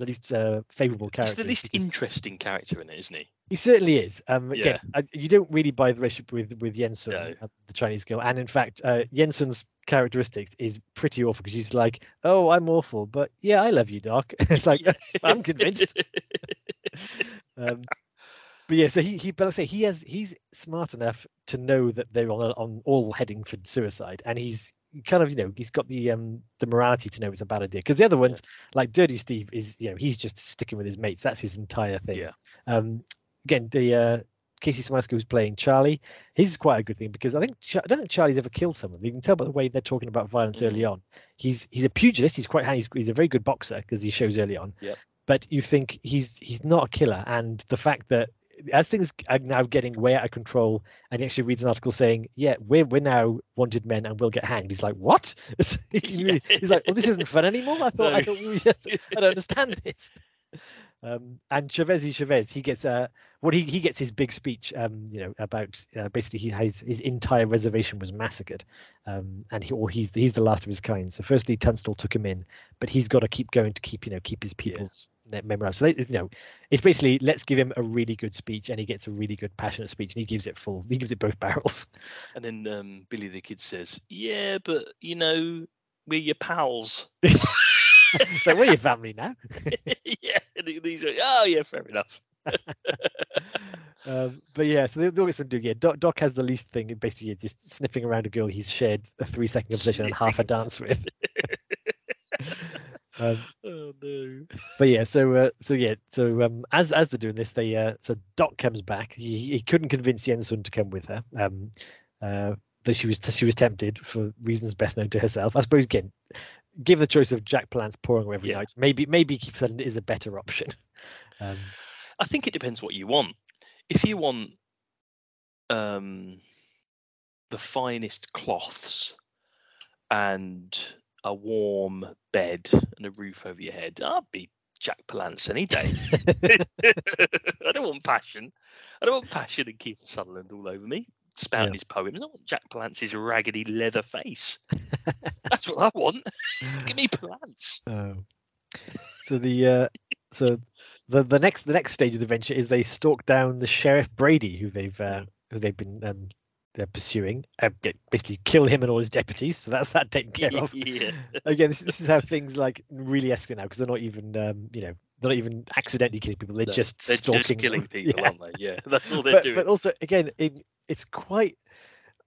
the least uh, favorable He's character. the least because- interesting character in it, isn't he? he certainly is. Um, again, I, you don't really buy the relationship with with Jensen, No. uh, the Chinese girl, and in fact, uh, Jensen's characteristics is pretty awful because she's like, "Oh, I'm awful, but yeah, I love you, Doc." it's like, I'm convinced. um, but yeah, so he he, but I say he has he's smart enough to know that they're on on all heading for suicide, and he's kind of you know he's got the um the morality to know it's a bad idea because the other ones like Dirty Steve is you know he's just sticking with his mates. That's his entire thing. Yeah. Um, again, the uh, Casey Siemaszko who's playing Charlie, his is quite a good thing because I think I don't think Charlie's ever killed someone. You can tell by the way they're talking about violence early Mm. on. He's he's a pugilist. He's quite he's, he's a very good boxer because he shows early on. Yep. But you think he's he's not a killer, and the fact that as things are now getting way out of control, and he actually reads an article saying, "Yeah, we're we're now wanted men and we'll get hanged." He's like, "What?" So he can Yeah. really- he's like, "Well, this isn't fun anymore." I thought I thought we just I don't understand this. Um, and Chavez Chavez, he gets uh, what he he gets his big speech, um, you know, about uh, basically he has his entire reservation was massacred, um, and he or he's he's the last of his kind. So firstly, Tunstall took him in, but he's got to keep going to keep you know keep his people's ne- memory. So they, you know, it's basically let's give him a really good speech, and he gets a really good passionate speech, and he gives it full, he gives it both barrels. And then um, Billy the Kid says, "Yeah, but you know, we're your pals." so we're your family now. yeah, he's like, "Oh yeah, fair enough." um, but yeah, so the, the August one do yeah. Doc, Doc has the least thing, basically just sniffing around a girl he's shared a three second conversation and half a dance with. Um, Oh no. but yeah, so uh, so yeah, so um, as as they're doing this, they uh, so Doc comes back. He, he couldn't convince Jensen to come with her. Um, uh, though she was she was tempted for reasons best known to herself. I suppose again, given the choice of Jack Palance pouring her every Yeah. night, maybe maybe Keith Sutherland is a better option. Um, I think it depends what you want. If you want um, the finest cloths and a warm bed and a roof over your head, I'd be Jack Palance any day. I don't want passion. I don't want passion and Keith Sutherland all over me, spouting Yeah. his poems. I want Jack Palance's raggedy leather face. That's what I want. Give me Palance. Oh. So the uh, so the the next the next stage of the adventure is they stalk down the sheriff Brady, who they've uh, who they've been um, they're pursuing. Uh, basically, kill him and all his deputies. So that's that taken care of. yeah. Again, this, this is how things like really escalate now because they're not even um, you know they're not even accidentally killing people. They're No, just they're stalking just killing people, Yeah aren't they? Yeah, that's all they're but, doing. but also again it, it's quite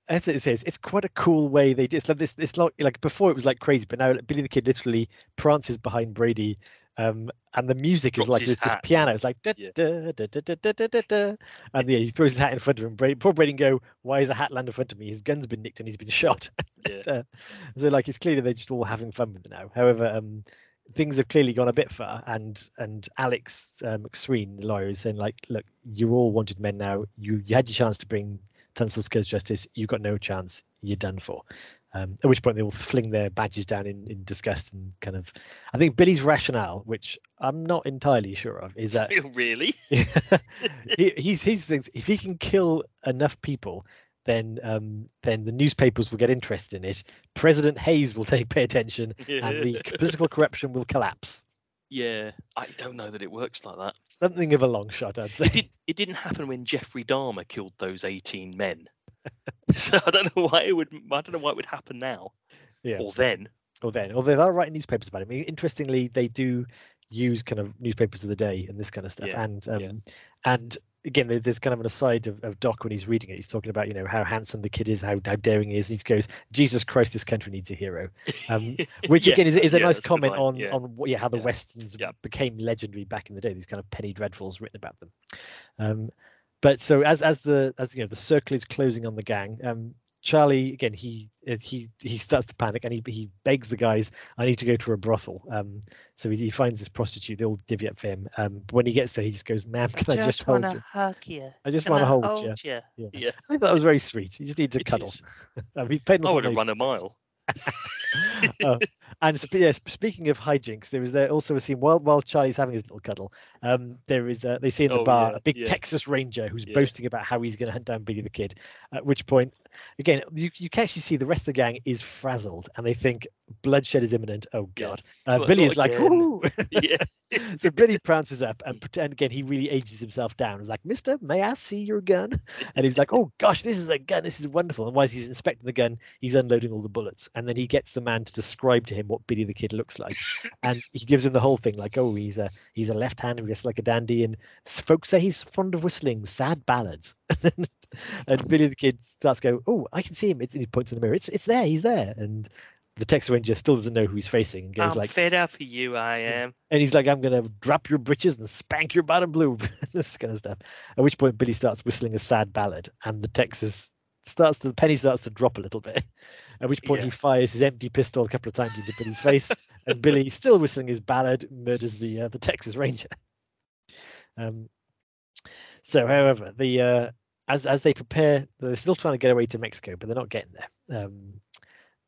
as it says it's quite a cool way they did it's like this it's like like before it was like crazy but now billy the kid literally prances behind brady um and the music is like this, this piano it's like da, Yeah. da, da, da, da, da, da, da, and yeah he throws his hat in front of him poor brady go why is a hat land in front of me? His gun's been nicked and he's been shot. Yeah. so like it's clearly they're just all having fun with it now. However um things have clearly gone a bit far and and alex uh, mcsween the lawyer is saying like look you're all wanted men now. You you had your chance to bring tunstall's kills justice. You got no chance. You're done for um, at which point they will fling their badges down in, in disgust and kind of i think billy's rationale which i'm not entirely sure of is that really? he, he's he's thinks if he can kill enough people then um, then the newspapers will get interested in it. President Hayes will take pay attention, and the political corruption will collapse. Yeah, I don't know that it works like that. Something of a long shot, I'd say. It, did, it didn't happen when Jeffrey Dahmer killed those 18 men. so I don't know why it would. I don't know why it would happen now. Yeah. Or then. Or then, although they're writing newspapers about it. I mean, interestingly, they do use kind of newspapers of the day and this kind of stuff. Yeah, And um, yeah. and again, there's kind of an aside of, of Doc when he's reading it. He's talking about you know how handsome the kid is, how how daring he is, and he goes, "Jesus Christ, this country needs a hero." Um, which Yeah, again is, is a yeah, nice a comment on yeah. on what, yeah, how the westerns became legendary back in the day. These kind of penny dreadfuls written about them. Um, but so as as the as you know the circle is closing on the gang, um, Charlie again he uh, he he starts to panic and he he begs the guys, "I need to go to a brothel." Um, so he, he finds this prostitute. They all divvy up for him. Um, but when he gets there, he just goes, "Ma'am, can I just hold you?" hug you. I just want to hold, you. you. Yeah. Yeah. I think that was very sweet. You just need to It cuddle. is. Um, he paid I would have run a mile. uh, and sp- yes, speaking of hijinks, there is there also a scene while while Charlie's having his little cuddle. Um, there is uh, they see in the Oh, bar yeah, a big yeah. Texas Ranger who's Yeah. boasting about how he's going to hunt down Billy the Kid. At which point, again, you you can actually see the rest of the gang is frazzled and they think bloodshed is imminent. Oh Yeah. God! Uh, Billy is like. Ooh! yeah. so Billy prances up and pretend again he really ages himself down. He's like, Mister, may I see your gun? And he's like, Oh gosh, this is a gun. This is wonderful. And while he's inspecting the gun, he's unloading all the bullets. And then he gets the man to describe to him what Billy the Kid looks like. And he gives him the whole thing, like, oh, he's a he's a left hander, he looks like a dandy, and folks say he's fond of whistling sad ballads. and Billy the Kid starts going, Oh, I can see him. It's and he points in the mirror. It's it's there, he's there. And the Texas Ranger still doesn't know who he's facing and goes I'm like fed up of you, I am. and he's like, I'm gonna drop your britches and spank your bottom blue, this kind of stuff. At which point Billy starts whistling a sad ballad, and the Texas starts to the penny starts to drop a little bit. At which point Yeah. he fires his empty pistol a couple of times into Billy's face, and Billy, still whistling his ballad, murders the uh, the Texas Ranger. Um, so, however, the uh, as as they prepare, they're still trying to get away to Mexico, but they're not getting there. Um,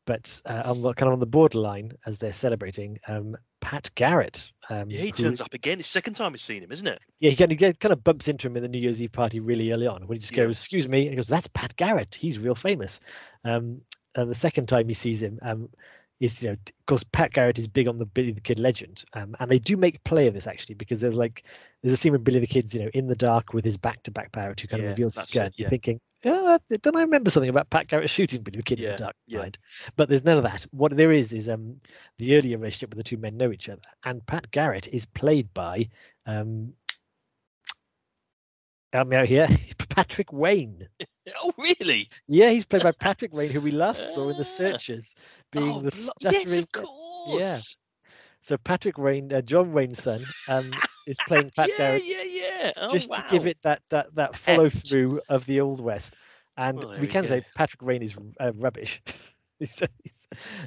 but uh, on the kind of on the borderline as they're celebrating, um, Pat Garrett. Um, Yeah, he turns up again. It's the second time we've seen him, isn't it? Yeah, he kind of, kind of bumps into him in the New Year's Eve party really early on when he just Yeah. goes, "Excuse me," and he goes, "That's Pat Garrett. He's real famous." Um, and the second time he sees him, um, is you know, of course, Pat Garrett is big on the Billy the Kid legend, um, and they do make play of this actually because there's like there's a scene when Billy the Kid's you know in the dark with his back to back Garrett who kind Yeah, of reveals his it, gun. You're thinking, oh, don't I remember something about Pat Garrett shooting Billy the Kid in the dark yeah. side? But there's none of that. What there is is um the earlier relationship where the two men know each other, and Pat Garrett is played by um help me out here, Patrick Wayne. Oh, really? Yeah, he's played by Patrick Wayne, who we last saw in the Ah. Searchers, being oh, the blo- yes, stuttering. of course. Yeah. So Patrick Wayne, uh, John Wayne's son, um, is playing Pat yeah, Garrett yeah, yeah. Oh, just to give it that that that follow through of the old west. And Well, we we can go. say Patrick Wayne is uh, rubbish.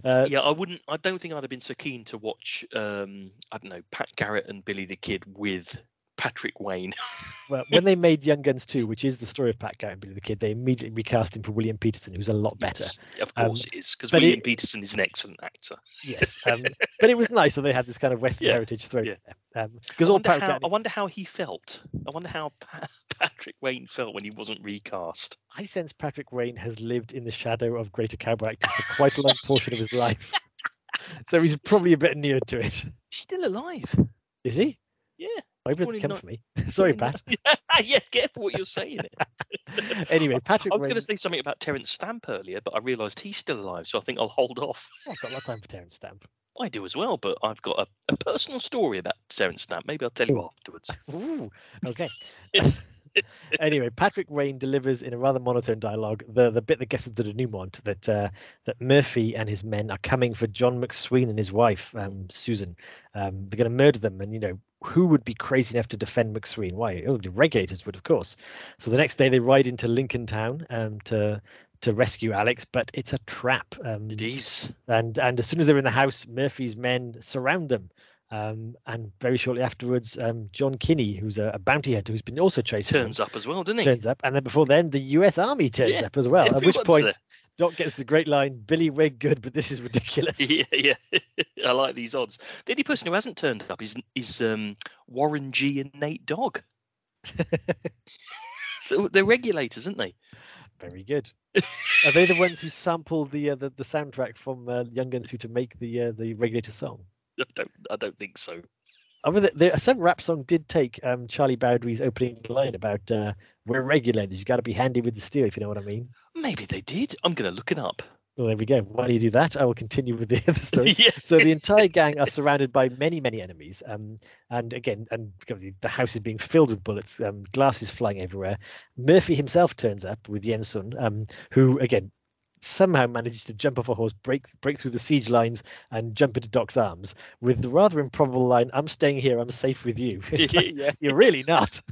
Uh, yeah, I wouldn't. I don't think I'd have been so keen to watch. Um, I don't know, Pat Garrett and Billy the Kid with Patrick Wayne. well, when they made Young Guns 2, which is the story of Pat Garrett and Billy the Kid, they immediately recast him for William Petersen, who's a lot better. Yes, of Um, course it is, because William it- Petersen is an excellent actor. Yes, um, but it was nice that they had this kind of Western Yeah, heritage thrown yeah. there. Because I all wonder, Pat how, Garrett, I wonder how he felt. I wonder how pa- Patrick Wayne felt when he wasn't recast. I sense Patrick Wayne has lived in the shadow of greater cowboy actors for quite a long portion of his life. So he's probably a bit near to it. He's still alive. Is he? Yeah. Hope it doesn't come for me. Sorry, Pat. yeah, careful what you're saying. Anyway, Patrick I was going to say something about Terence Stamp earlier, but I realised he's still alive, so I think I'll hold off. Oh, I've got a lot of time for Terence Stamp. I do as well, but I've got a, a personal story about Terence Stamp. Maybe I'll tell you afterwards. Ooh, okay. anyway, Patrick Wayne delivers in a rather monotone dialogue the, the bit that gets into the denouement that uh, that Murphy and his men are coming for John McSween and his wife um, Susan. Um, they're going to murder them, and you know who would be crazy enough to defend McSween? Why? Oh, the regulators would, of course. So the next day they ride into Lincoln Town um, to to rescue Alex, but it's a trap. Um, It is. and and as soon as they're in the house, Murphy's men surround them. Um, and very shortly afterwards, um, John Kinney, who's a, a bounty hunter who's been also chased, Turns up as well, doesn't he? turns up, and then before then, the U.S. Army turns Yeah, up as well. At which point, there. Doc gets the great line, "Billy, we're good, but this is ridiculous." Yeah, yeah. I like these odds. The only person who hasn't turned up is is um, Warren G and Nate Dogg. They're- They're regulators, aren't they? Very good. Are they the ones who sampled the uh, the, the soundtrack from uh, Young Guns Who to make the uh, the Regulator song? I don't. I don't think so. I mean, the, the some rap song did take um, Charlie Bowdre's opening line about uh, "We're regulators. you've got to be handy with the steel." If you know what I mean. Maybe they did. I'm going to look it up. Well, there we go. Why do you do that? I will continue with the other story. yeah. So the entire gang are surrounded by many, many enemies. Um, and again, and the house is being filled with bullets. Um, glass is flying everywhere. Murphy himself turns up with Yen Sun, um, who again somehow manages to jump off a horse, break break through the siege lines, and jump into Doc's arms with the rather improbable line, "I'm staying here. I'm safe with you." Like, yeah. You're really not.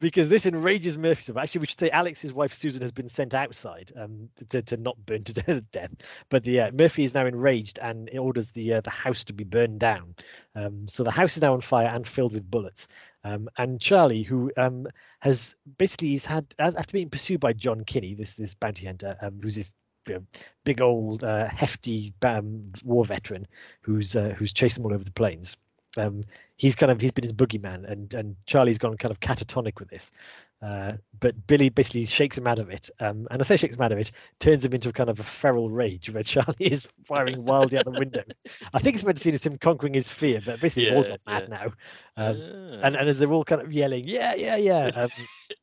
because this enrages Murphy. So actually, we should say Alex's wife Susan has been sent outside um, to, to not burn to death. But the uh, Murphy is now enraged and orders the uh, the house to be burned down. Um, so the house is now on fire and filled with bullets. Um, and Charlie, who um, has basically he's had after being pursued by John Kinney, this this bounty hunter, um, who's this you know, big old uh, hefty um, war veteran who's uh, who's chased them all over the plains. Um, he's kind of he's been his boogeyman, and and Charlie's gone kind of catatonic with this. Uh, but Billy basically shakes him out of it, um, and I say shakes him out of it, turns him into a kind of a feral rage where Charlie is firing wildly out the window. I think it's meant to see as him conquering his fear, but basically they've all got mad yeah. now. Um, Ah. and, and as they're all kind of yelling, yeah, yeah, yeah, um,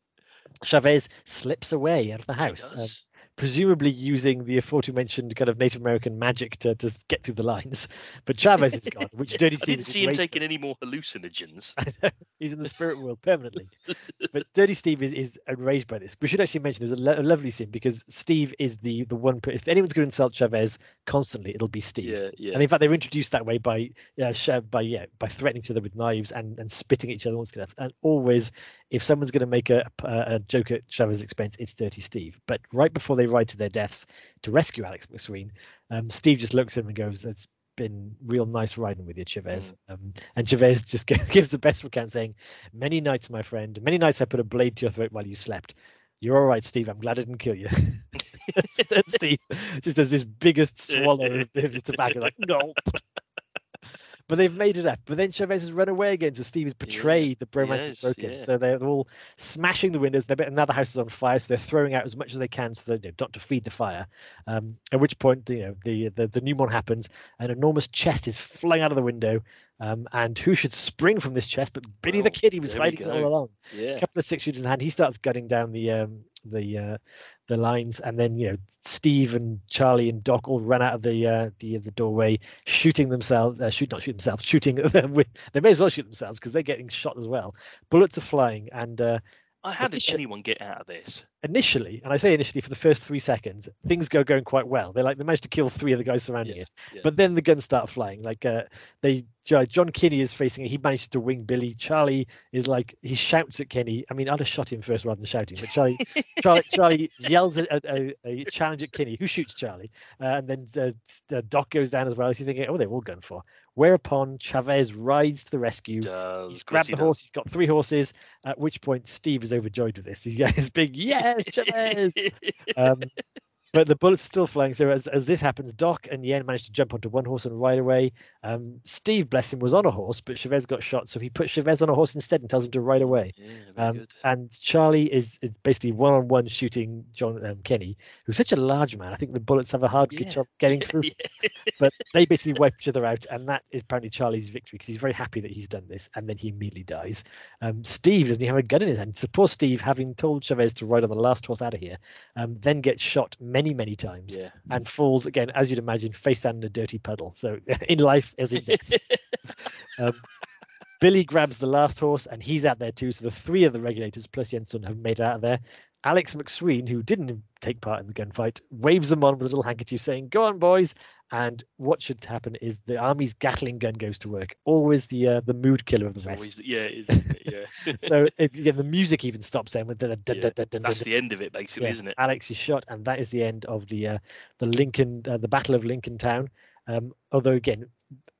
Chavez slips away out of the He house, um. Presumably using the aforementioned kind of Native American magic to, to get through the lines. But Chavez is gone, which Dirty I Steve didn't is see him taking any more hallucinogens. He's in the spirit world permanently. but Dirty Steve is, is enraged by this. We should actually mention there's a, lo- a lovely scene because Steve is the the one. If anyone's going to insult Chavez constantly, it'll be Steve. Yeah, yeah. And in fact, they were introduced that way by uh, by yeah by threatening each other with knives and, and spitting at each other. Once and always, if someone's going to make a, a a joke at Chavez's expense, it's Dirty Steve. But right before they ride to their deaths to rescue Alex McSween, um, Steve just looks at him and goes, "It's been real nice riding with you, Chavez." Um, and Chavez just gives the best account, saying, "Many nights, my friend, many nights I put a blade to your throat while you slept." You're all right, Steve. I'm glad I didn't kill you. and Steve just does this biggest swallow of his tobacco, like, no. But they've made it up. But then Chavez has run away again, so Steve has betrayed the bromance yes, is broken. yeah. So they're all smashing the windows. They're another house is on fire, so they're throwing out as much as they can so that you know, not to feed the fire. Um, at which point, you know, the the the new one happens. An enormous chest is flung out of the window. Um, and who should spring from this chest but Billy the Kid? He was hiding all along yeah. a couple of six shooters in hand. He starts gutting down the um, the uh, the lines, and then you know Steve and Charlie and Doc all run out of the uh, the the doorway, shooting themselves. Uh, shoot, not shoot themselves, shooting. At them with, they may as well shoot themselves because they're getting shot as well. Bullets are flying, and uh, Uh, How did anyone get out of this? Initially, and I say initially for the first three seconds, things go going quite well. They like they manage to kill three of the guys surrounding it. yeah. But then the guns start flying. Like uh, they, Jo- John Kinney is facing it. He manages to wing Billy. Charlie is like he shouts at Kinney. I mean, I'd have shot him first rather than shouting. But Charlie, Charlie, Charlie yells a, a, a challenge at Kinney, who shoots Charlie, uh, and then uh, Doc goes down as well. So you're thinking, oh, they're all gun for. Whereupon Chavez rides to the rescue. does. He's grabbed he the horse. He's got three horses. At which point, Steve is overjoyed with this. He gets big, yes, Chavez. Um, but the bullets still flying. So as, as this happens, Doc and Yen manage to jump onto one horse and ride away. Um, Steve, bless him, was on a horse, but Chavez got shot, so he put Chavez on a horse instead and tells him to ride away. Yeah, Um, and Charlie is, is basically one on one shooting John um, Kinney, who's such a large man. I think the bullets have a hard Yeah. job getting through. Yeah. But they basically wipe each other out, and that is apparently Charlie's victory because he's very happy that he's done this, and then he immediately dies. Um, Steve doesn't even have a gun in his hand. So poor Steve, having told Chavez to ride on the last horse out of here, um, then gets shot many, many many times Yeah. and falls again, as you'd imagine, face down in a dirty puddle. So in life as in death. Um, Billy grabs the last horse and he's out there too. So the three of the regulators plus Yen Sun have made it out of there. Alex McSween, who didn't take part in the gunfight, waves them on with a little handkerchief saying, Go on, boys. And what should happen is the army's Gatling gun goes to work. Always the uh, the mood killer of the rest. always, yeah, it is, yeah. so it, yeah, the music even stops then with the dun, Yeah, dun, dun, That's the end of it, basically, yeah, isn't it? Alex is shot, and that is the end of the uh, the Lincoln uh, the Battle of Lincoln Town. Um, although again,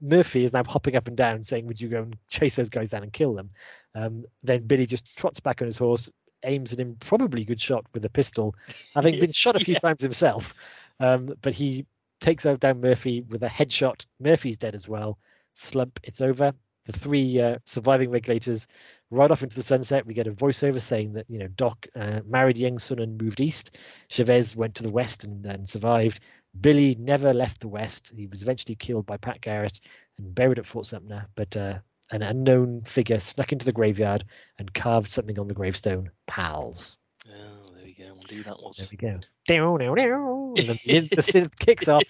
Murphy is now hopping up and down, saying, "Would you go and chase those guys down and kill them?" Um, then Billy just trots back on his horse, aims an him, probably good shot with a pistol, having been shot a few times himself. Um, but he takes out down Murphy with a headshot. Murphy's dead as well. Slump. It's over. The three uh, surviving regulators right off into the sunset. We get a voiceover saying that you know Doc uh, married Yen Sun and moved east. Chavez went to the west and, and survived. Billy never left the west. He was eventually killed by Pat Garrett and buried at Fort Sumner. But uh, an unknown figure snuck into the graveyard and carved something on the gravestone. Pals. Oh, there we go. We'll do that one. There we go. Down, down, down. And then the, synth kicks off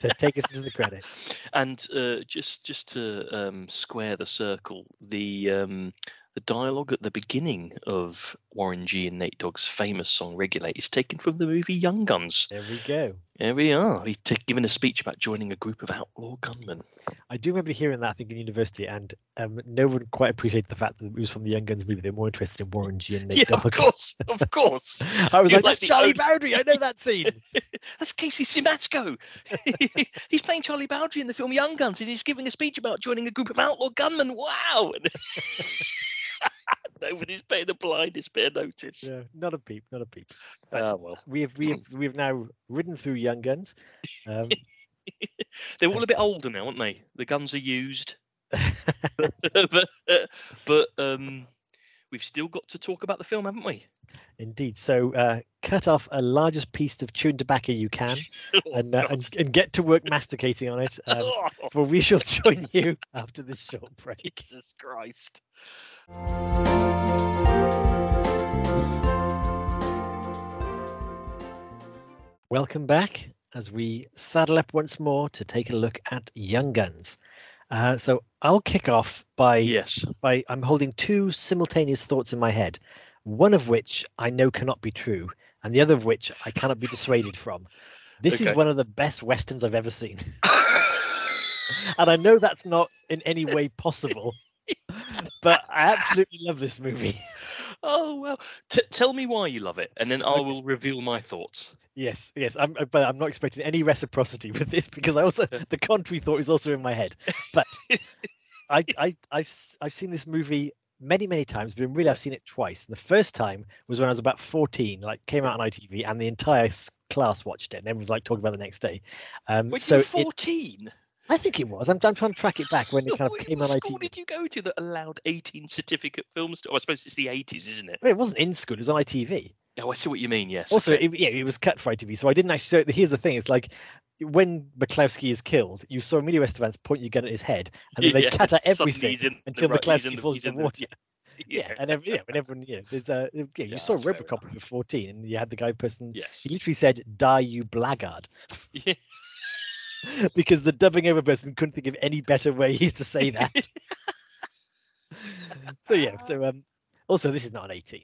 to take us into the credits. And uh, just just to um, square the circle, the um, the dialogue at the beginning of Warren G and Nate Dogg's famous song "Regulate" is taken from the movie Young Guns. There we go. There we are. He's given a speech about joining a group of outlaw gunmen. I do remember hearing that I think in university, and um, no one quite appreciated the fact that it was from the Young Guns movie. They're more interested in Warren G and Nate Yeah, of course, of course. I was like, like that's Charlie only- Bowdre. I know that scene. That's Casey Siemaszko. he's playing Charlie Bowdre in the film Young Guns, and he's giving a speech about joining a group of outlaw gunmen. Wow! Nobody's paying the blindest bit of notice. yeah, not a peep, not a peep. But Ah, well, we have we have we have now ridden through Young Guns. Um, they're all a bit older now, aren't they? The guns are used, but, uh, but um, we've still got to talk about the film, haven't we? indeed. So uh, cut off a largest piece of chewing tobacco you can, Oh, and, uh, and and get to work masticating on it. Um, Oh, for we shall join you after this short break. Jesus Christ! Welcome back as we saddle up once more to take a look at Young Guns. Uh, so I'll kick off by Yes. by I'm holding two simultaneous thoughts in my head, one of which I know cannot be true, and the other of which I cannot be dissuaded from. This is one of the best westerns I've ever seen, and I know that's not in any way possible, but I absolutely love this movie. oh well. T- tell me why you love it, and then I Okay. will reveal my thoughts. Yes, yes, I'm, uh, but I'm not expecting any reciprocity with this because I also the contrary thought is also in my head. But I, I, I've I've seen this movie many, many times, but really I've seen it twice. The first time was when I was about 14, like came out on ITV, and the entire class watched it, and everyone was like talking about it the next day. Um, When so you fourteen, I think it was. I'm, I'm trying to track it back when it kind of what, came what on school did you go to that allowed eighteen certificate films? To, oh, I suppose it's the eighties, isn't it? Well, it wasn't in school; it was on ITV. Oh, I see what you mean. Yes. Also, okay. it, yeah, it was cut for ITV, so I didn't actually. So here's the thing: it's like when McCloskey is killed, you saw Emilio Estevez point your gun at his head, and then they cut out everything the until ro- he's in the- falls into in the- water. yeah. Yeah, and every, yeah, when everyone, yeah, there's uh, yeah, you Yeah, saw Robocop for 14, and you had the guy person. Yes. He literally said, "Die, you blackguard," Yeah. because the dubbing over person couldn't think of any better way to say that. so yeah, so um, also this is not an 18.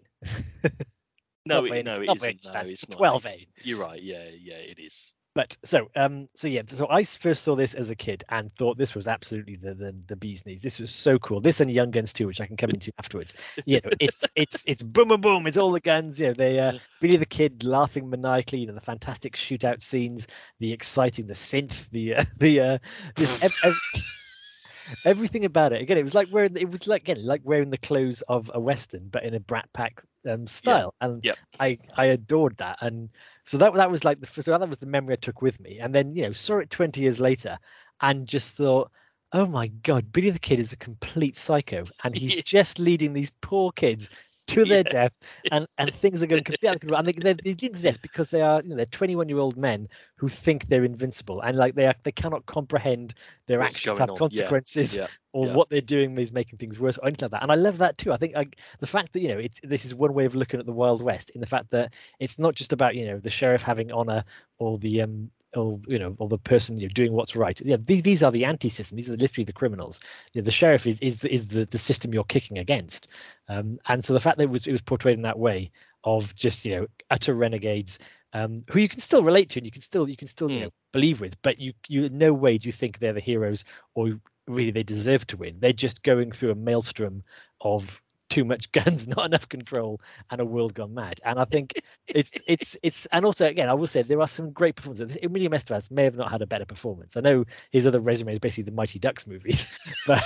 No, Not it, no, it not isn't. No, it's not. 12 It's- You're right. Yeah, yeah, it is. But so um so yeah so i first saw this as a kid and thought this was absolutely the the, the bee's knees. This was so cool. This and Young Guns too, which I can come into afterwards. You know, it's it's it's boom boom boom. It's all the guns. Yeah, they uh, Billy the Kid laughing maniacally. You know, the fantastic shootout scenes, the exciting, the synth, the uh, the uh, just ev- ev- everything about it. Again, it was like wearing it was like again like wearing the clothes of a western, but in a Brat Pack um, style. And yeah. I I adored that. And so that that was like the so that was the memory I took with me. And then you know saw it twenty years later, and just thought. Oh my God, Billy the Kid is a complete psycho, and he's just leading these poor kids to their Yeah. death, and, and things are going completely out of control. And they, they're, they did this because they are, you know, they're 21 year old men who think they're invincible, and like they are, they cannot comprehend their What's actions have on, consequences, Yeah. or yeah. what they're doing is making things worse or anything like that. And I love that too. I think like the fact that you know it's this is one way of looking at the Wild West in the fact that it's not just about you know the sheriff having honor or the um or you know or the person you know doing what's right. Yeah, these these are the anti-system. These are literally the criminals. You know, the sheriff is is the, is the the system you're kicking against. Um, and so the fact that it was it was portrayed in that way of just you know utter renegades um, who you can still relate to and you can still you can still you Mm. know believe with, but you you in no way do you think they're the heroes or really they deserve to win. They're just going through a maelstrom of too much guns, not enough control, and a world gone mad. And I think it's it's it's and also again I will say there are some great performances. Emilio Estevez may have not had a better performance. I know his other resume is basically the Mighty Ducks movies, but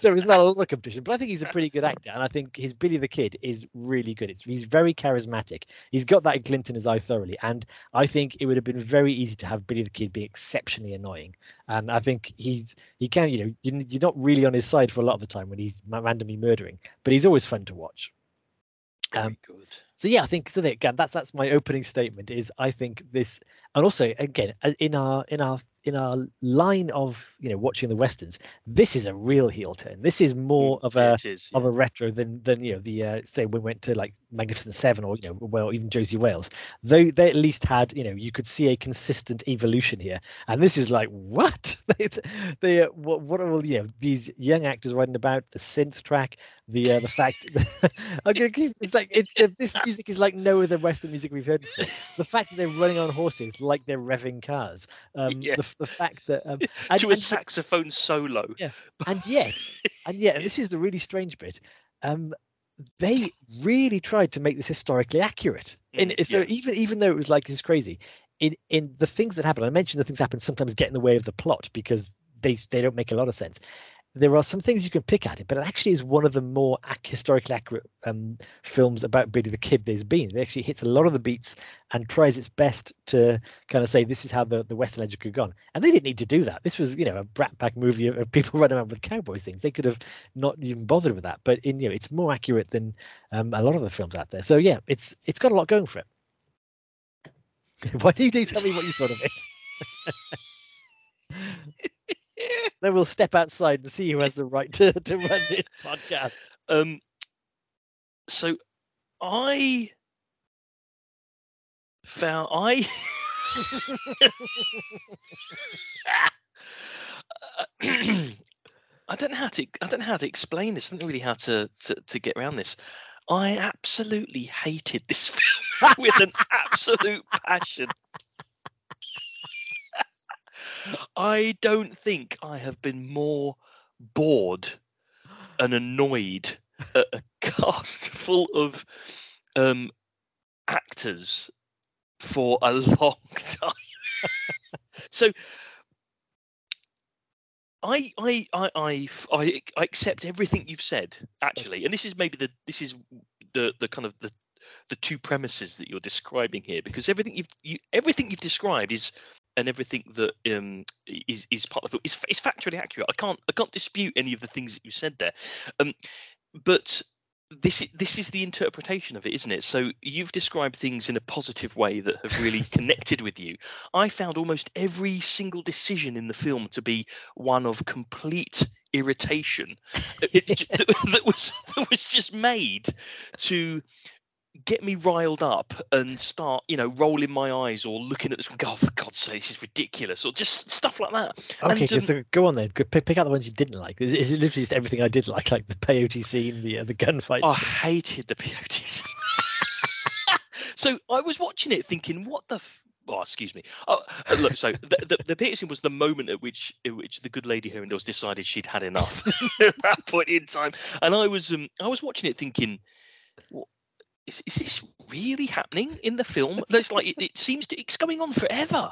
so it's not a lot of competition. But I think he's a pretty good actor, and I think his Billy the Kid is really good. It's he's very charismatic. He's got that glint in his eye thoroughly, and I think it would have been very easy to have Billy the Kid be exceptionally annoying. And I think he's he can you know you're not really on his side for a lot of the time when he's randomly murdering, but he's always fun to watch. Um, good. So yeah, I think so. Again, that's that's my opening statement. Is I think this, and also again in our in our in our line of you know watching the westerns, this is a real heel turn. This is more mm, of a is, yeah. of a retro than than you know the uh, say we went to like Magnificent Seven or you know well even Josey Wales. Though they at least had you know you could see a consistent evolution here, and this is like what it's they uh, what what are all you know these young actors writing about the synth track, the uh, the fact I'm gonna keep it's like it, this music is like no other Western music we've heard before. The fact that they're running on horses like they're revving cars. Um, yeah. the, the fact that um, and, to a and, saxophone solo. Yeah, and yet, and yet, and this is the really strange bit. Um, they really tried to make this historically accurate. In, mm, so yeah. even even though it was like this is crazy, in in the things that happen, I mentioned the things that happen sometimes get in the way of the plot because they they don't make a lot of sense there are some things you can pick at it, but it actually is one of the more ac- historically accurate um, films about Billy the Kid there's been. It actually hits a lot of the beats and tries its best to kind of say this is how the, the Western legend could have gone. And they didn't need to do that. This was, you know, a Brat Pack movie of, people running around with cowboys things. They could have not even bothered with that. But in you know, it's more accurate than um, a lot of the films out there. So yeah, it's it's got a lot going for it. Why do you do tell me what you thought of it? then we'll step outside and see who has the right to, to run this podcast. Um, so I found I. I don't know how to. I don't know how to explain this. I don't know really how to, to to get around this. I absolutely hated this film with an absolute passion. I don't think I have been more bored and annoyed at a cast full of um, actors for a long time. so I, I I I I accept everything you've said actually, and this is maybe the this is the the kind of the the two premises that you're describing here because everything you've you, everything you've described is and everything that um, is is part of it is, is factually accurate. I can't I can't dispute any of the things that you said there, um, but this this is the interpretation of it, isn't it? So you've described things in a positive way that have really connected with you. I found almost every single decision in the film to be one of complete irritation that, that was that was just made to get me riled up and start, you know, rolling my eyes or looking at this one, go, oh, for God's sake, this is ridiculous, or just stuff like that. Okay, and, um, so go on then. Pick, pick out the ones you didn't like. Is, is, it literally just everything I did like, like the peyote scene, the uh, the gunfight? I hated the peyote scene. so I was watching it thinking, what the. F- oh, excuse me. Oh, look, so the, the, the peyote scene was the moment at which at which the good lady here indoors decided she'd had enough at that point in time, and I was um I was watching it thinking, what, is, is this really happening in the film? There's like it, it seems to it's going on forever.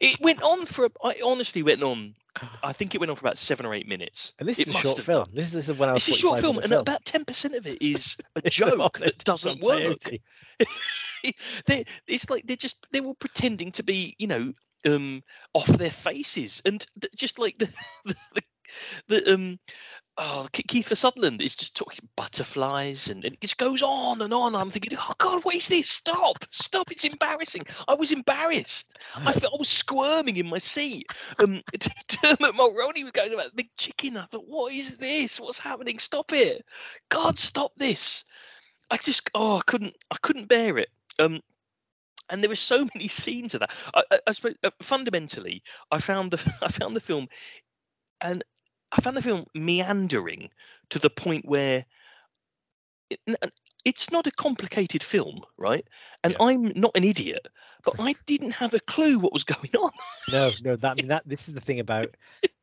It went on for I honestly went on. I think it went on for about seven or eight minutes. And this it is a short film. Done. This is when I was. It's a short film, and film. about ten percent of it is a joke that doesn't work. they, it's like they're just they're all pretending to be, you know, um, off their faces, and th- just like the, the, the, the um oh, Kiefer Sutherland is just talking butterflies and, and, it just goes on and on. I'm thinking, oh God, what is this? Stop, stop! It's embarrassing. I was embarrassed. I felt I was squirming in my seat. Um, Dermot Mulroney was going about the big chicken. I thought, what is this? What's happening? Stop it! God, stop this! I just, oh, I couldn't, I couldn't bear it. Um, and there were so many scenes of that. I, I, I suppose uh, fundamentally, I found the I found the film and I found the film meandering to the point where it, it's not a complicated film, right? And yeah. I'm not an idiot, but I didn't have a clue what was going on. no, no, that I mean that this is the thing about,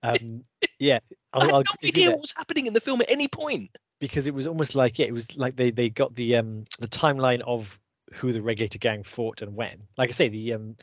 um, yeah, I'll, I had I'll no idea what was happening in the film at any point because it was almost like yeah, it was like they they got the um the timeline of who the regulator gang fought and when. Like I say, the um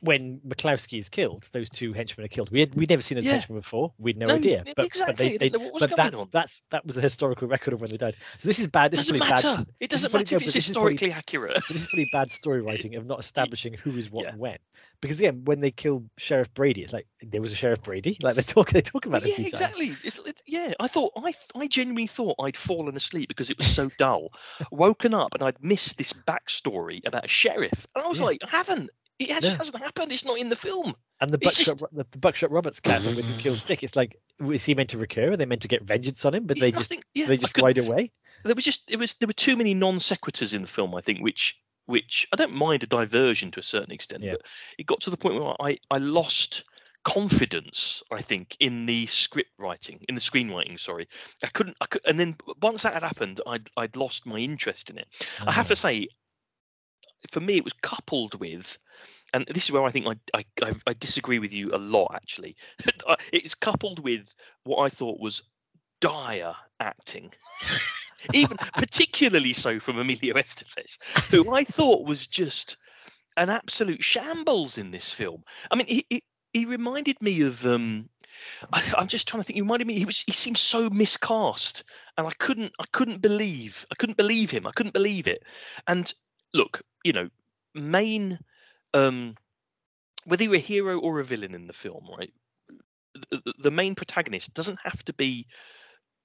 when McCloskey is killed, those two henchmen are killed. We had we'd never seen those Yeah. henchmen before. We'd no, No, idea. But, exactly, but they, they didn't know what was but that's on. that's that was a historical record of when they died. So this is bad. This doesn't is matter. bad. It doesn't matter if it's this is probably- historically accurate. This is pretty bad story writing of not establishing who is what Yeah. and when. Because again, when they kill Sheriff Brady, it's like there was a Sheriff Brady. Like they talk, they talk about it a yeah, exactly. It's, yeah, I thought I I genuinely thought I'd fallen asleep because it was so dull. Woken up and I'd missed this backstory about a sheriff, and I was Yeah. like, I haven't. It just Yeah. hasn't happened. It's not in the film. And the It's just- buckshot, the, the buckshot Roberts character when he kills Dick, it's like, is he meant to recur? Are they meant to get vengeance on him? But they just think- yeah, they just ride away. there was just it was there were too many non sequiturs in the film. I think which which I don't mind a diversion to a certain extent, Yeah. but it got to the point where I I lost confidence i think in the script writing in the screenwriting sorry i couldn't i could and then once that had happened i'd i'd lost my interest in it I have to ah. say, for me, it was coupled with, and this is where I think I I, I, disagree with you a lot. Actually, it's coupled with what I thought was dire acting, even particularly so from Emilio Estevez, who I thought was just an absolute shambles in this film. I mean, he he, he reminded me of. Um, I, I'm just trying to think. He reminded me. He was. He seemed so miscast, and I couldn't. I couldn't believe. I couldn't believe him. I couldn't believe it. And look, you know, main. Um, whether you're a hero or a villain in the film, right? The, the- main protagonist doesn't have to be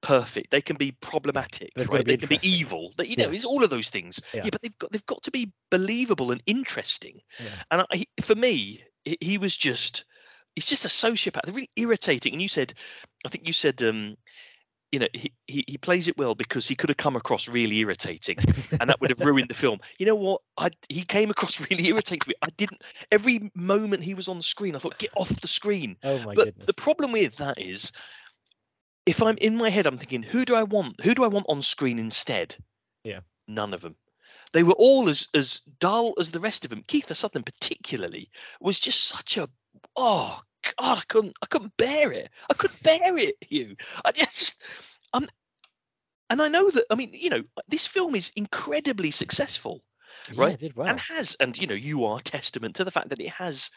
perfect. They can be problematic, They've right? be They can be evil. They, you know, Yeah. it's all of those things. Yeah. Yeah. but they've got they've got to be believable and interesting. Yeah. And I, for me, he, he was just he's just a sociopath, They're really irritating. And you said, I think you said, um, you know, he, he he plays it well because he could have come across really irritating, and that would have ruined the film. You know what? I he came across really irritating to me. I didn't. Every moment he was on screen, I thought, get off the screen. Oh my but goodness. the problem with that is, if I'm in my head, I'm thinking, who do I want? Who do I want on screen instead? Yeah. None of them. They were all as as dull as the rest of them. Kiefer Sutherland, particularly, was just such a oh god, I couldn't I couldn't bear it. I couldn't bear it, Hugh. I just um and I know that I mean, you know, this film is incredibly successful yeah, right? it did well. and has and you know, you are testament to the fact that it has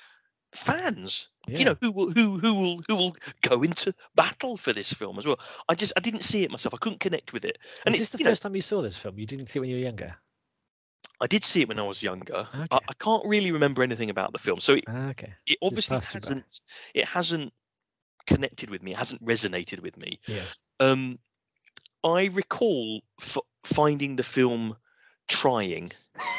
fans yeah. you know who will who who will who will go into battle for this film as well i just i didn't see it myself i couldn't connect with it and Was it's this the you know, first time you saw this film? You didn't see it when you were younger. I did see it when i was younger I, Okay. I can't really remember anything about the film so it, Ah, okay. it obviously passed you by. hasn't it hasn't connected with me it hasn't resonated with me Yeah. um i recall f- finding the film trying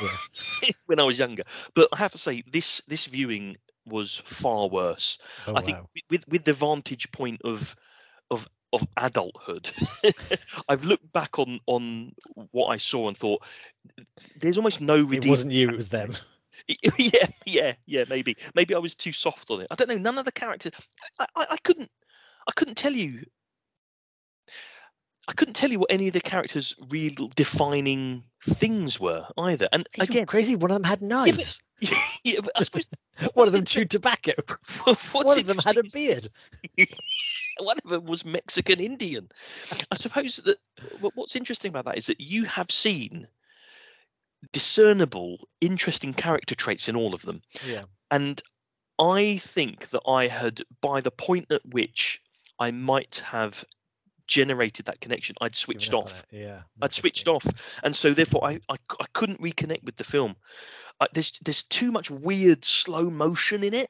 Yeah. when i was younger but i have to say this this viewing was far worse Oh, I think wow. wi- with with the vantage point of of of adulthood, I've looked back on on what I saw and thought there's almost no redemption it wasn't you. It was them. yeah, yeah, yeah. Maybe maybe I was too soft on it. I don't know. None of the characters. I, I, I couldn't. I couldn't tell you. I couldn't tell you what any of the characters' real defining things were either. And Are again, crazy. One of them had knives. yeah, but I suppose One of them chewed tobacco. One of them had a beard. one of them was Mexican Indian. I suppose that wh- what's interesting about that is that you have seen discernible, interesting character traits in all of them. Yeah. And I think that I had, by the point at which I might have generated that connection, I'd switched given up on off. it, Yeah. I'd switched off, and so therefore I, I, I couldn't reconnect with the film. Uh, there's there's too much weird slow motion in it.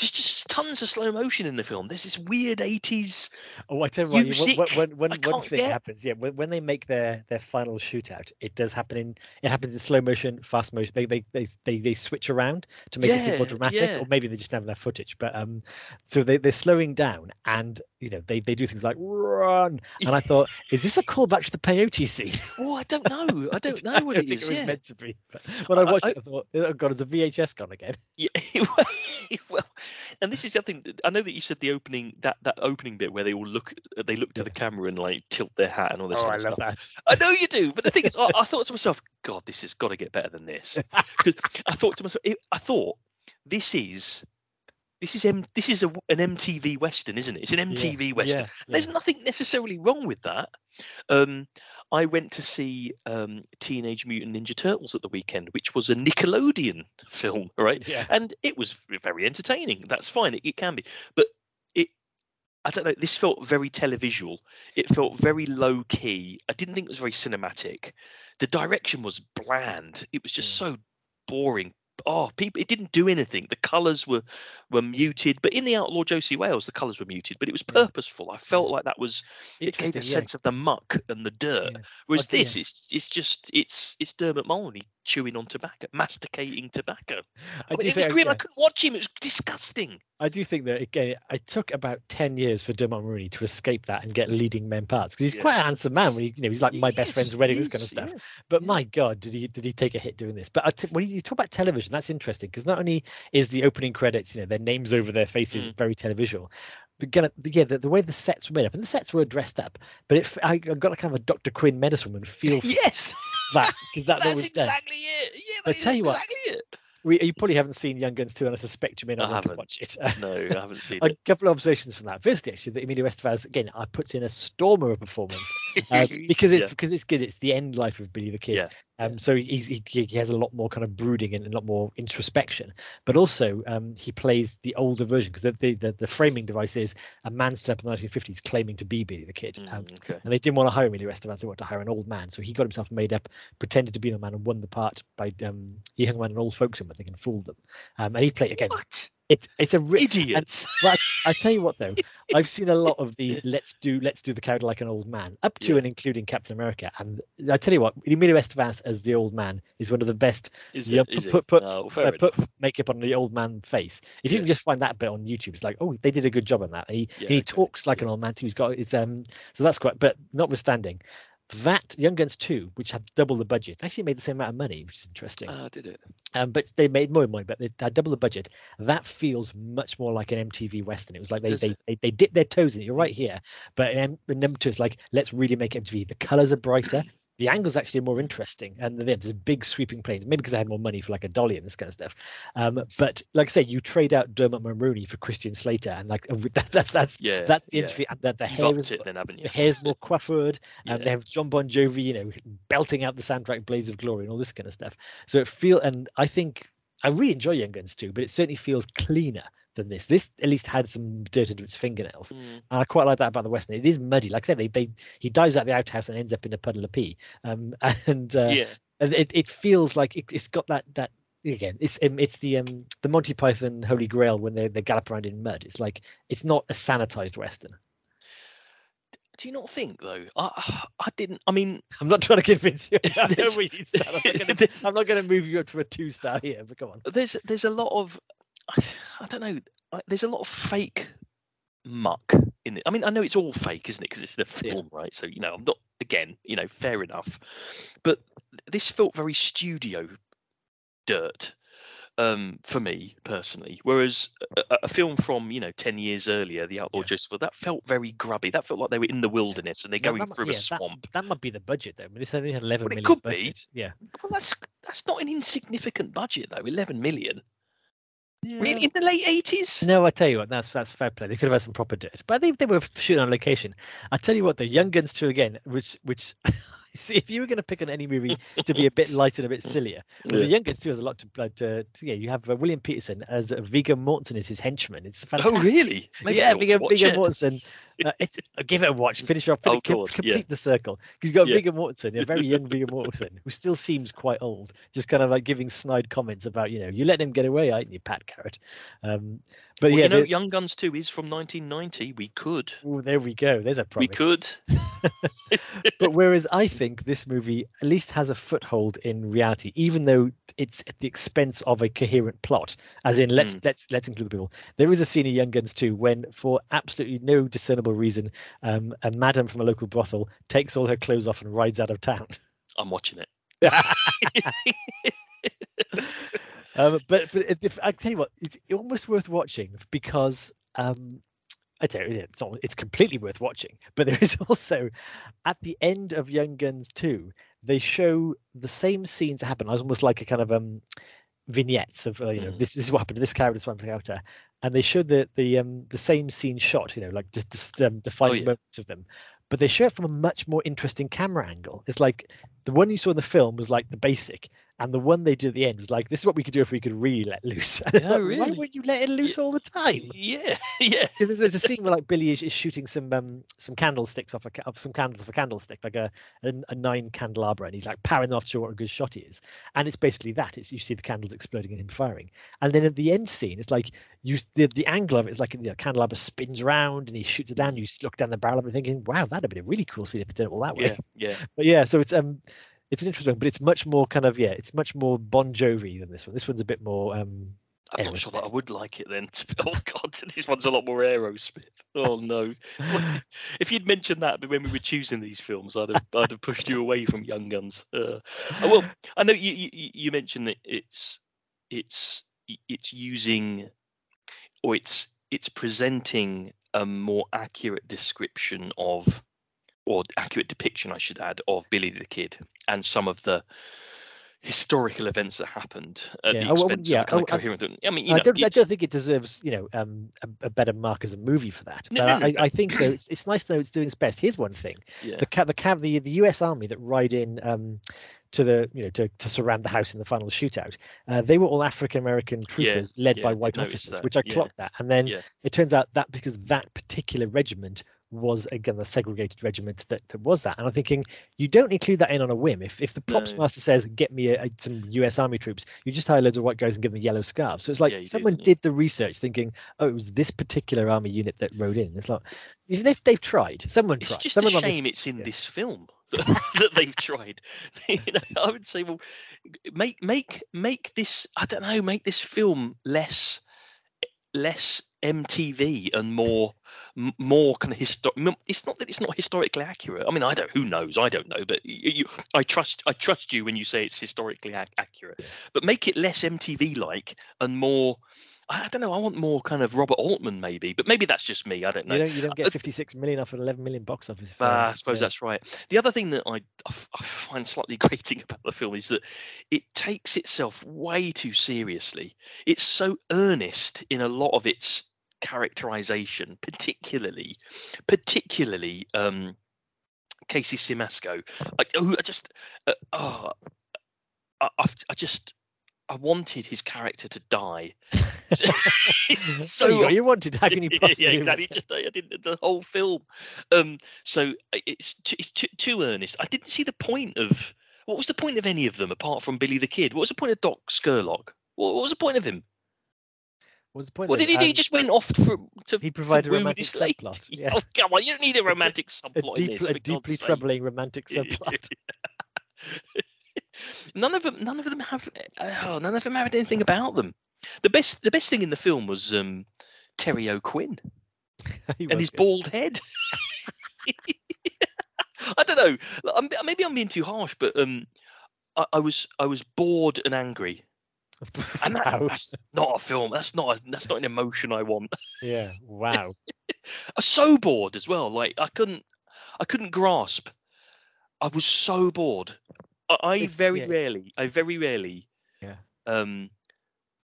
Just just tons of slow motion in the film. There's this weird 80s. Oh, I tell you what, you, Music, when, when, when, one thing get- happens, yeah, when, when they make their their final shootout, it does happen in it happens in slow motion, fast motion. They they they they, they switch around to make it seem more dramatic, yeah. or maybe they just don't have enough footage. But um, so they they're slowing down, and you know they they do things like run, and I thought, is this a callback to the peyote scene? Oh, I don't know. I don't know what I it think is. it was yeah. meant to be. But when I I- watched I- it, I thought, oh god, is a VHS gone again? Yeah, well, and this is something. that- I know that you said the opening that that opening bit where they all look, they look to Yeah. the camera and like tilt their hat and all this Oh, kind I of love stuff. that. I know you do, but the thing is, I, I thought to myself, God, this has got to get better than this. Because I thought to myself, I thought this is. This is M, this is a, an MTV Western, isn't it? It's an MTV Western. Yeah, There's nothing necessarily wrong with that. Um, I went to see um, Teenage Mutant Ninja Turtles at the weekend, which was a Nickelodeon film, right? Yeah. And it was very entertaining. That's fine. It, it can be, but it. I don't know. This felt very televisual. It felt very low key. I didn't think it was very cinematic. The direction was bland. It was just Mm. so boring. Oh, people! It didn't do anything. The colours were were muted, but in the Outlaw Josey Wales, the colours were muted, but it was purposeful. I felt Yeah. like that was it gave a yeah. sense of the muck and the dirt. Yeah. Whereas Okay, this, it's it's just it's it's Dermot Mulroney chewing on tobacco, masticating tobacco. I, I mean, it was grim. yeah, I couldn't watch him. It was disgusting. I do think that again, it took about ten years for Dermot Mulroney to escape that and get leading men parts because he's Yeah. quite a handsome man. When he, you know, he's like my best friend's wedding, this kind of stuff. yeah. But my God, did he did he take a hit doing this? But I t- when you talk about television, that's interesting because not only is the opening credits, you know, their names over their faces Mm. very televisual, gonna, yeah, the, the way the sets were made up and the sets were dressed up, but it, f- I, I got a kind of a Dr. Quinn medicine woman feel Yes, that because that's, that's always there. exactly it. Yeah, I that tell you what, it. We, you probably haven't seen Young Guns 2, and I suspect you may not want to haven't. watch it. No, I haven't seen a it. couple of observations from that. Firstly, actually, that Emilio Estevez again, I puts in a stormer of a performance uh, because it's Yeah. because it's good. It's the end life of Billy the Kid. Yeah, Um, so he's, he he has a lot more kind of brooding and a lot more introspection. But also, um, he plays the older version because the, the the the framing device is a man stood up in the 1950s claiming to be Billy the Kid. Um, Mm, okay. and they didn't want to hire Emilio Estevez; they wanted to hire an old man. So he got himself made up, pretended to be an old man, and won the part by um, he hung around an old folks home, I think, and fooled them. Um, and he played again. What It's it's a ri- idiots? but I, I tell you what though, I've seen a lot of the let's do let's do the character like an old man, up to Yeah. and including Captain America. And I tell you what, Emilio Estevez as the old man is one of the best. Is it? Is put it? put Oh, uh, put makeup on the old man face. If you Yeah. can just find that bit on YouTube, it's like, oh, they did a good job on that. And he Yeah, and he okay, talks like an old man too. He's got his um, so that's quite. But notwithstanding, that Young Guns 2, which had double the budget, actually made the same amount of money, which is interesting. Ah, did it? Um, but they made more money, but they had double the budget. That feels much more like an MTV Western. It was like they they, they they dipped their toes in it. You're right here, but in, in number two, it's like let's really make MTV. The colors are brighter. The angles actually are more interesting, and then there's big sweeping planes. Maybe because I had more money for like a dolly and this kind of stuff. Um, but like I say, you trade out Dermot Mulroney for Christian Slater, and like that, that's that's Yeah. that's the yeah. interview. And the, the You've hair is it then, haven't you? the hair's more coiffured. Um, Yeah. They have Jon Bon Jovi, you know, belting out the soundtrack "Blaze of Glory" and all this kind of stuff. So it feel, and I think I really enjoy Young Guns too, but it certainly feels cleaner than this. This at least had some dirt under its fingernails, Mm. and I quite like that about the Western. It is muddy, like I said. They, they he dives out the outhouse and ends up in a puddle of pee. Um, and uh, yeah. and it, it feels like it, it's got that that again it's um, it's the um the Monty Python Holy Grail when they they gallop around in mud. It's like it's not a sanitized Western. Do you not think though? I I didn't. I mean, I'm not trying to convince you. I know where you stand. I'm not not gonna move you up to a two star here, but come on. there's there's a lot of I don't know. There's a lot of fake muck in it. I mean, I know it's all fake, isn't it? Because it's in a Yeah. film, right? So you know, I'm not again, you know, fair enough. But this felt very studio dirt um, for me personally. Whereas a, a- film from you know ten years earlier, The Outlaw Yeah. Joseph, that felt very grubby. That felt like they were in the wilderness and they're Well, going that through yeah, a that- swamp. That, might be the budget though. I mean, this only had 11 Well, it could be. Yeah. Well, that's that's not an insignificant budget though. Eleven million. Yeah. Really, in the late eighties. No, I tell you what, that's that's fair play. They could have had some proper dirt, but they, they were shooting on location. I tell you what, the Young Guns 2 again, which which see if you were going to pick on any movie to be a bit lighter and a bit sillier, well, the Young Guns 2 has a lot to, uh, to, to yeah. You have uh, William Petersen as uh, Viggo Mortensen is his henchman. It's fantastic. Oh, really? Maybe yeah, ought to Viggo, Viggo. Mortensen. Uh, it's uh, give it a watch. Finish off. Finish, Oh, com- God, yeah. complete the circle. Because you've got Yeah. Viggo Mortensen, a very young Viggo Mortensen, who still seems quite old, just kind of like giving snide comments about, you know, you let him get away, I ain't you, Pat Garrett? Um, but Well, yeah, you know, the- Young Guns 2 is from 1990. We could. ooh, there we go. There's a promise. We could. but whereas I think this movie at least has a foothold in reality, even though it's at the expense of a coherent plot. As in, let's Mm. let's let's include the people. There is a scene in Young Guns 2 when, for absolutely no discernible reason, um, a madam from a local brothel takes all her clothes off and rides out of town. I'm watching it. um, but but if, I tell you what, it's almost worth watching because um, I tell you, it's not, it's completely worth watching. But there is also at the end of Young Guns 2, they show the same scenes that happen. It's almost like a kind of um vignettes of uh, you know Mm. this, this is what happened to this character, this one character, and they showed the the um the same scene shot, you know, like just, just um, defining yeah. moments of them. but they show it from a much more interesting camera angle. It's like the one you saw in the film was like the basic, and the one they did at the end was like, "This is what we could do if we could really let loose." Like, really? Why wouldn't you let it loose all the time? Yeah, yeah. Because there's, there's a scene where like Billy is, is shooting some um some candlesticks off a off some candles off a candlestick, like a, a a nine candelabra, and he's like powering off to what a good shot he is. And it's basically that. It's you see the candles exploding and him firing. And then at the end scene, it's like you the, the angle of it is like the candelabra spins around and he shoots it down. You look down the barrel of it, thinking, "Wow, that'd have been a really cool scene if they did it all that way." Yeah, yeah. But yeah, so it's um it's an interesting one, but it's much more kind of yeah, it's much more Bon Jovi than this one. This one's a bit more um I'm not sure that I would like it then. to be- Oh God, this one's a lot more Aerosmith. Oh no! If you'd mentioned that when we were choosing these films, I'd have I'd have pushed you away from Young Guns. Uh, oh, well, I know you you- you mentioned that it's it's it's using or it's it's presenting a more accurate description of or accurate depiction, I should add, of Billy the Kid and some of the historical events that happened at Yeah, the I wouldn't- expense yeah, of kind of I- I- I mean, you know, I don't I don't think it deserves, you know, um a, a better mark as a movie for that. No, But no, I, no. I think though it's it's nice to know it's doing its best. Here's one thing. yeah. The the the, the US Army that ride in um to the you know to, to surround the house in the final shootout. Uh, they were all African American troopers led yeah, by white officers, that, which I yeah, clocked that. And then yeah. it turns out that because that particular regiment was again the segregated regiment that, that was that. And I'm thinking you don't include that in on a whim. If if the props No. master says get me a, a- some US Army troops, you just hire loads of white guys and give them yellow scarves. So it's like Yeah, someone don't did the research thinking, oh, it was this particular army unit that rode in. It's like if they've they've tried. Someone It's tried. just Someone a on this- shame it's in yeah. this film that, that they've tried. you know, I would say, well, make make make this. I don't know, make this film less less MTV and more more kind of historic. It's not that it's not historically accurate. I mean, I don't. Who knows? I don't know. But you, you I trust. I trust you when you say it's historically ac- accurate. But make it less MTV like and more. I don't know. I want more kind of Robert Altman, maybe. But maybe that's just me. I don't know. You don't you don't Uh, get 56 million off an 11 million box office. Ah, I suppose yeah. that's right. The other thing that I, I find slightly grating about the film is that it takes itself way too seriously. It's so earnest in a lot of its characterization, particularly, particularly um, Casey Siemaszko. I, oh, I just, uh, oh, I, I've, I just, I wanted his character to die. It's so you, you wanted. How can you possibly? yeah, exactly. Just I didn't the whole film. Um, so it's too, it's too, too earnest. I didn't see the point of what was the point of any of them apart from Billy the Kid. What was the point of Doc Scurlock? What, what was the point of him? What was the point? What did he do? He just went off for to. he to provided a woo romantic subplot, yeah. Oh come on! You don't need a romantic a subplot in deep, this. a deeply sake. troubling romantic subplot. none of them, none of them have. Oh, none of them had anything about them. The best, the best thing in the film was um, Terry O'Quinn. And his good. bald head. I don't know. maybe I'm being too harsh, but um, I, I was I was bored and angry, and that, that's not a film. That's not a, that's not an emotion I want. Yeah. Wow. I was so bored as well. Like I couldn't I couldn't grasp. I was so bored. I, I very yeah. rarely, I very rarely, Yeah. um,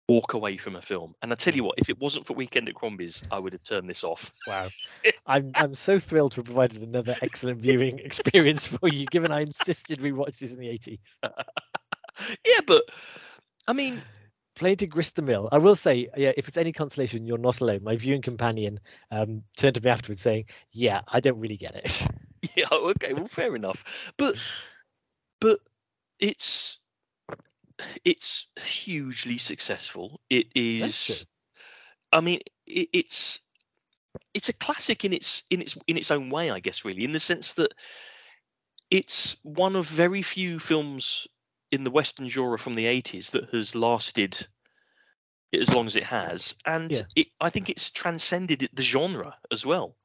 walk away from a film. And I tell you what, if it wasn't for Weekend at Crombie's, I would have turned this off. Wow. I'm I'm so thrilled to have provided another excellent viewing experience for you, given I insisted we watch this in the 80s. yeah, but I mean, Playing to grist the mill. I will say, yeah, if it's any consolation, you're not alone. My viewing companion um, turned to me afterwards saying, "Yeah, I don't really get it." yeah, okay, well, fair enough. But but it's it's hugely successful. It is. I mean, it, it's it's a classic in its in its in its own way, I guess. Really, in the sense that it's one of very few films in the Western genre from the '80s that has lasted as long as it has, and Yeah. it, I think it's transcended the genre as well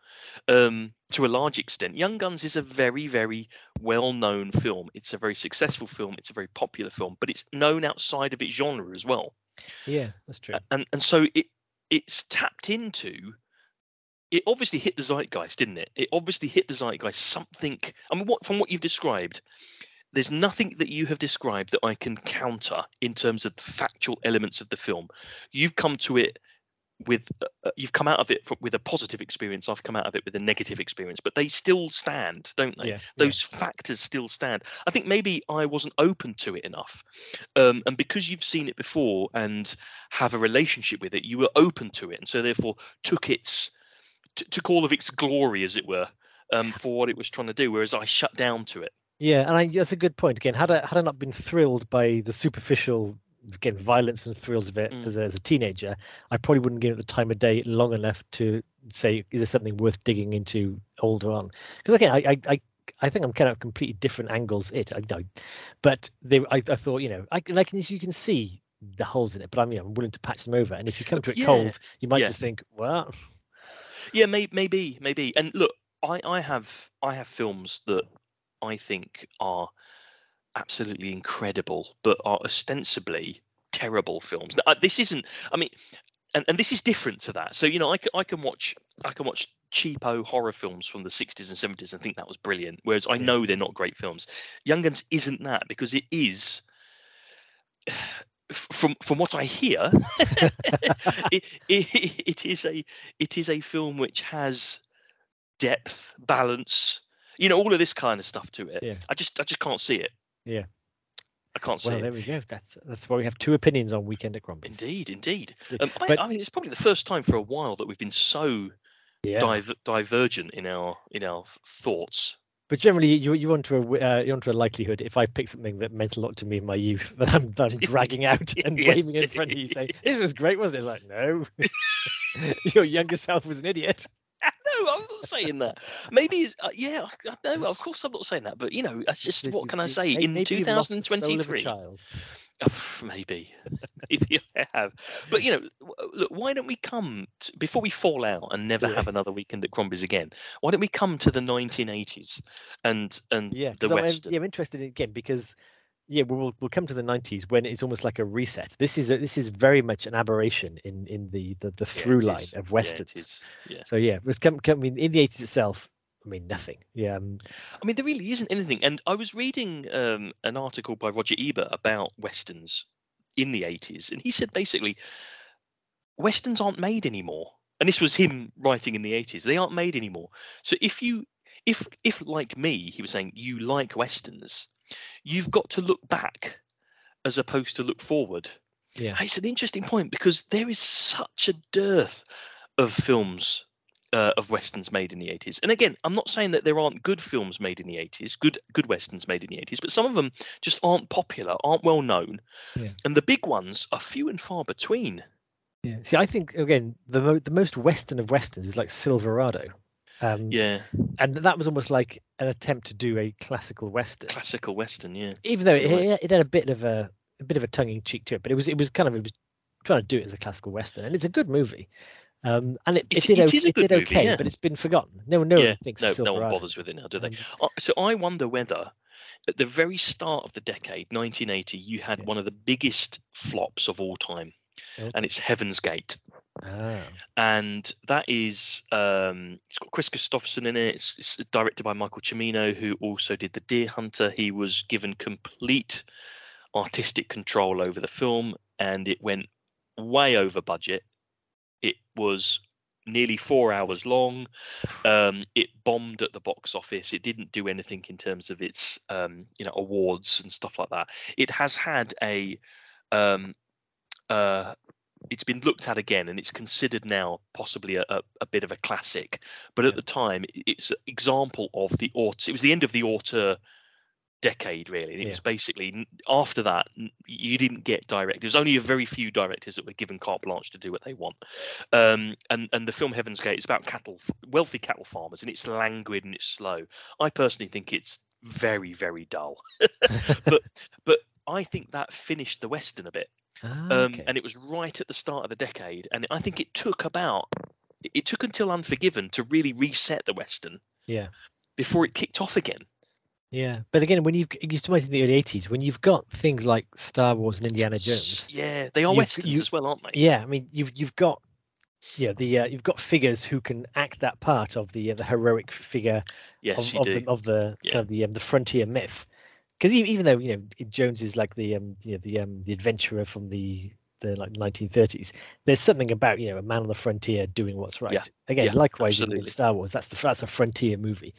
um, to a large extent. Young Guns is a very, very well-known film. It's a very successful film. It's a very popular film, but it's known outside of its genre as well. Yeah, that's true. And and so it it's tapped into. It obviously hit the zeitgeist, didn't it? It obviously hit the zeitgeist. Something. I mean, what from what you've described, there's nothing that you have described that I can counter in terms of the factual elements of the film. You've come to it with uh, uh, you've come out of it with a positive experience i've come out of it with a negative experience but they still stand don't they? Yeah, those factors still stand. I think maybe i wasn't open to it enough um, and because you've seen it before and have a relationship with it you were open to it and so therefore took its t- took all of its glory as it were um, for what it was trying to do whereas i shut down to it Yeah, and I, that's a good point. Again, had I had I not been thrilled by the superficial again violence and thrills of it Mm. as, a, as a teenager, I probably wouldn't give it the time of day long enough to say, is there something worth digging into older on? Because again, I, I I I think I'm kind of completely different angles. It I know, but they I, I thought you know I can I can you can see the holes in it, but I'm you know I'm willing to patch them over. And if you come to it Yeah, cold, you might yeah. just think, well, Yeah, may, maybe, maybe. And look, I, I have, I have films that I think are absolutely incredible, but are ostensibly terrible films. Now, uh, this isn't. I mean, and, and this is different to that. So you know, I can, I can watch, I can watch cheapo horror films from the 60s and 70s and think that was brilliant. Whereas I know they're not great films. Young Guns isn't that because it is. From from what I hear, it, it, it is a it is a film which has depth, balance, you know, all of this kind of stuff to it. Yeah. I just I just can't see it. Yeah. I can't see well, it. there we go. That's that's why we have two opinions on Weekend at Crombie's. Indeed, indeed. Um, I, but- I mean, it's probably the first time for a while that we've been so Yeah. diver- divergent in our in our thoughts. But generally, you you want to a uh, you want to a likelihood. If I pick something that meant a lot to me in my youth, that I'm, that I'm dragging out and Yeah. waving in front of you, saying this was great, wasn't it? It's like no, your younger self was an idiot. No, I'm not saying that. Maybe, uh, yeah, I- I- no, of course I'm not saying that. But you know, that's just what can I say? In maybe you've lost the soul of a 2023, child. Oh, maybe, maybe I have. But you know, look, why don't we come t before we fall out and never Yeah. have another weekend at Crombie's again? Why don't we come to the 1980s and and Yeah, the 'cause I'm, yeah, I'm interested in again because yeah, we'll we'll come to the 90s when it's almost like a reset. This is a, this is very much an aberration in in the the, the through it line is. of westerns. is. Yeah. So yeah, it's come, come, I mean, in the 80s itself, I mean, nothing. Yeah, um, I mean, there really isn't anything. And I was reading um, an article by Roger Ebert about westerns in the 80s, and he said basically, westerns aren't made anymore. And this was him writing in the 80s. They aren't made anymore. So if you, if if like me, he was saying you like westerns, you've got to look back as opposed to look forward. yeah, It's an interesting point because there is such a dearth of films uh, of westerns made in the 80s. And again, I'm not saying that there aren't good films made in the 80s, good good westerns made in the 80s, but some of them just aren't popular, aren't well known. Yeah. And the big ones are few and far between. yeah. See, I think again, the mo- the most western of westerns is like Silverado. Um, Yeah, and that was almost like an attempt to do a classical western, classical western, yeah. even though it, it, it had a bit of a, a bit of a tongue in cheek to it. But it was it was kind of it was trying to do it as a classical western, and it's a good movie. Um, and it, it It- did it o- is a it good did movie, okay, yeah. but it's been forgotten. No one no yeah, one thinks no, no one bothers with it now, do they? Um, Uh, So I wonder whether at the very start of the decade, 1980, you had Yeah. one of the biggest flops of all time, Oh. and it's Heaven's Gate. ah, and that is um, it's got Kris Kristofferson in it. It's, it's directed by Michael Cimino, who also did The Deer Hunter. He was given complete artistic control over the film, and it went way over budget. It was nearly four hours long. Um, it bombed at the box office. It didn't do anything in terms of its um, you know awards and stuff like that. It has had a um, uh, it's been looked at again and it's considered now possibly a, a, a bit of a classic. But at Yeah. the time it's an example of the auteur it was the end of the auteur decade really and it Yeah. was basically after that you didn't get directors there's only a very few directors that were given carte blanche to do what they want. Um, and and the film heaven's gate is about cattle wealthy cattle farmers and it's languid and it's slow. I personally think it's very very dull. But but i think that finished the western a bit ah, um, okay. and it was right at the start of the decade. And I think it took about it- took until Unforgiven to really reset the Western yeah. before it kicked off again. Yeah, but again, when you've you used to in the early '80s, when you've got things like Star Wars and Indiana Jones, Yeah, they are westerns you- as well, aren't they? yeah, I mean, you've you've got yeah the uh, you've got figures who can act that part of the uh, the heroic figure Yes, of, of the of the Yeah. kind of the um, the frontier myth. Because even though you know Jones is like the um you know, the um the adventurer from the the like 1930s. There's something about you know a man on the frontier doing what's right. Yeah, Again, yeah, likewise in. Star Wars, that's the that's a frontier movie.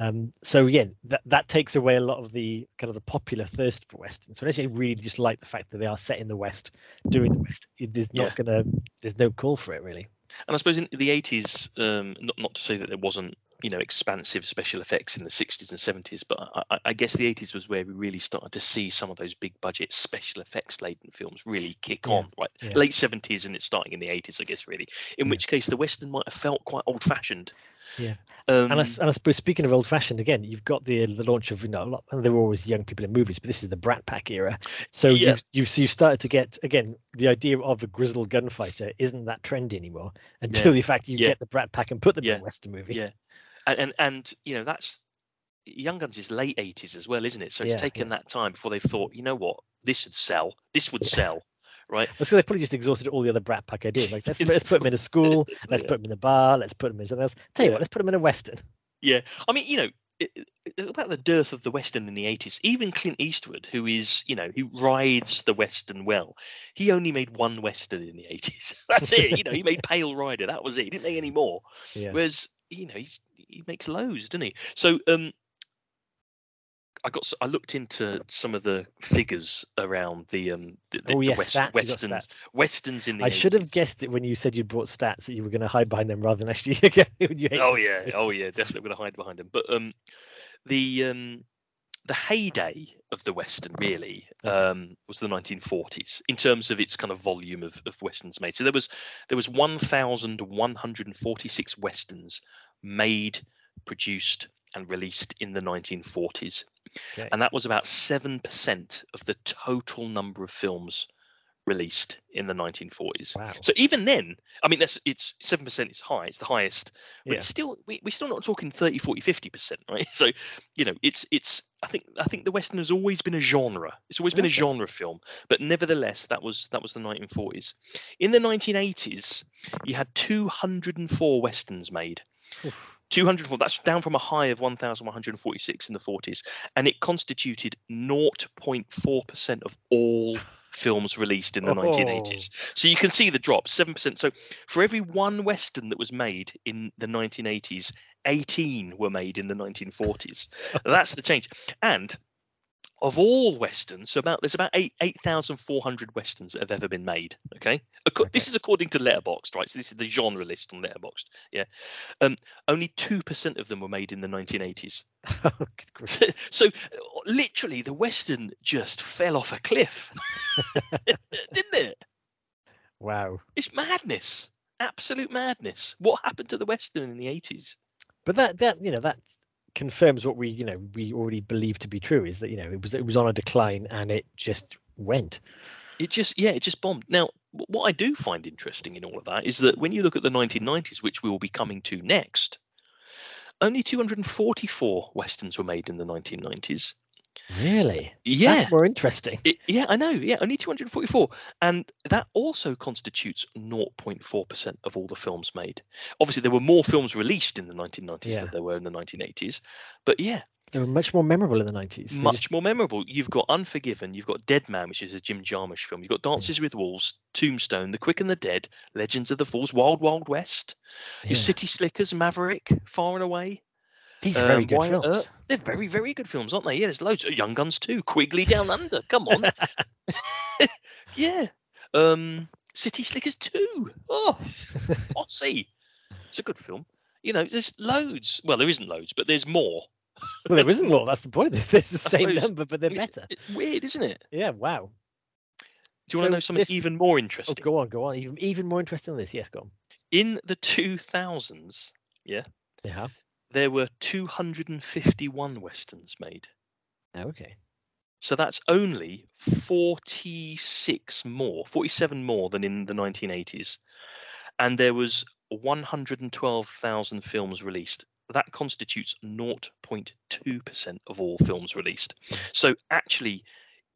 Um, so again, that that takes away a lot of the kind of the popular thirst for westerns. So unless you really just like the fact that they are set in the West, doing the West, it is not gonna. There's no call for it really. And I suppose in the 80s, um, not not to say that there wasn't you know expansive special effects in the 60s and 70s, but I, I- guess the 80s was where we really started to see some of those big budget special effects laden films really kick Yeah, on. Right, yeah. late 70s and it's starting in the 80s, I guess. Really, in Yeah. which case the western might have felt quite old-fashioned. Yeah. Um, and, I, and I suppose speaking of old-fashioned, again, you've got the the launch of you know a lot, and there were always young people in movies, but this is the Brat Pack era. So you've you've so you've started to get again the idea of a grizzled gunfighter isn't that trendy anymore until the fact you get the Brat Pack and put them in a Western movie. yeah, and, and and you know that's Young Guns is late 80s as well, isn't it? So it's Yeah, taken yeah. that time before they've thought, you know what, this would sell. This would Yeah. sell, right? Because they probably just exhausted all the other Brat Pack ideas. Like let's let's put them in a school, let's put them in a bar, let's put them in something else. Tell you what, let's put them in a Western. Yeah, I mean, you know, it, it- about the dearth of the western in the eighties. Even Clint Eastwood, who is, you know, who rides the western well, he only made one western in the eighties. That's it. You know, he made Pale Rider. That was it. He didn't make any more. Yeah. Whereas, you know, he's he makes loads, doesn't he? So, um, I got I looked into some of the figures around the um the, the, oh yes, west, stats. westerns stats. westerns in the. I should have guessed it when you said you brought stats that you were going to hide behind them rather than actually. when you hate Oh yeah, oh yeah, definitely going to hide behind them. But um, the um, the heyday of the western really um was the 1940s in terms of its kind of volume of, of westerns made. So there was there was 1,146 westerns made, produced, and released in the 1940s, Okay. and that was about seven percent of the total number of films released in the 1940s. Wow. So even then, I mean, that's it's seven percent is high. It's the highest, but Yeah. it's still we, we're still not talking 30, 40, 50 percent, right? So you know, it's it's I think I think the western has always been a genre. It's always been a genre film, but nevertheless, that was that was the 1940s. In the 1980s, you had 204 westerns made. Oof. 204 that's down from a high of 1146 in the 40s and it constituted 0.4% of all films released in the 1980s so you can see the drop 7% so for every one western that was made in the 1980s 18 were made in the 1940s that's the change. And of all westerns so about there's about 8 8400 westerns that have ever been made okay? Okay. this is according to letterboxd right? So this is the genre list on letterboxd yeah? Um only 2% of them were made in the 1980s Good grief. so, so literally the western just fell off a cliff didn't it? Wow. it's madness. Absolute madness. What happened to the western in the 80s But that that you know that confirms what we you know we already believe to be true is that you know it was it was on a decline and it just went. it just yeah it just bombed. Now what i do find interesting in all of that is that when you look at the 1990s which we will be coming to next only 244 westerns were made in the 1990s Really? yeah That's more interesting. It, yeah, I know. Yeah, only 244. And that also constitutes 0.4% of all the films made. Obviously, there were more films released in the 1990s Yeah. than there were in the 1980s. But yeah, They were much more memorable in the nineties. much more memorable. You've got Unforgiven, you've got Dead Man, which is a Jim Jarmusch film. You've got Dances with Wolves, Tombstone, The Quick and the Dead, Legends of the Falls, Wild Wild West, yeah. your City Slickers, Maverick, Far and Away. These are very um, good Wyatt films. Earp. They're very, very good films, aren't they? Yeah, there's loads. Young Guns too. Quigley Down Under. Come on. yeah. Um, City Slickers 2. Oh, Aussie. It's a good film. You know, there's loads. Well, there isn't loads, but there's more. Well, there isn't more. That's the point. There's, there's the same number, but they're better. It's weird, isn't it? Yeah. Wow. Do you want to know something this- even more Oh, interesting? go on, go on. Even even more interesting than this. Yes, go on. In the 2000s, Yeah. there were 251 westerns made. Okay. So that's only 46 more, 47 more than in the 1980s. And there was 112,000 films released that constitutes 0.2% of all films released. So actually,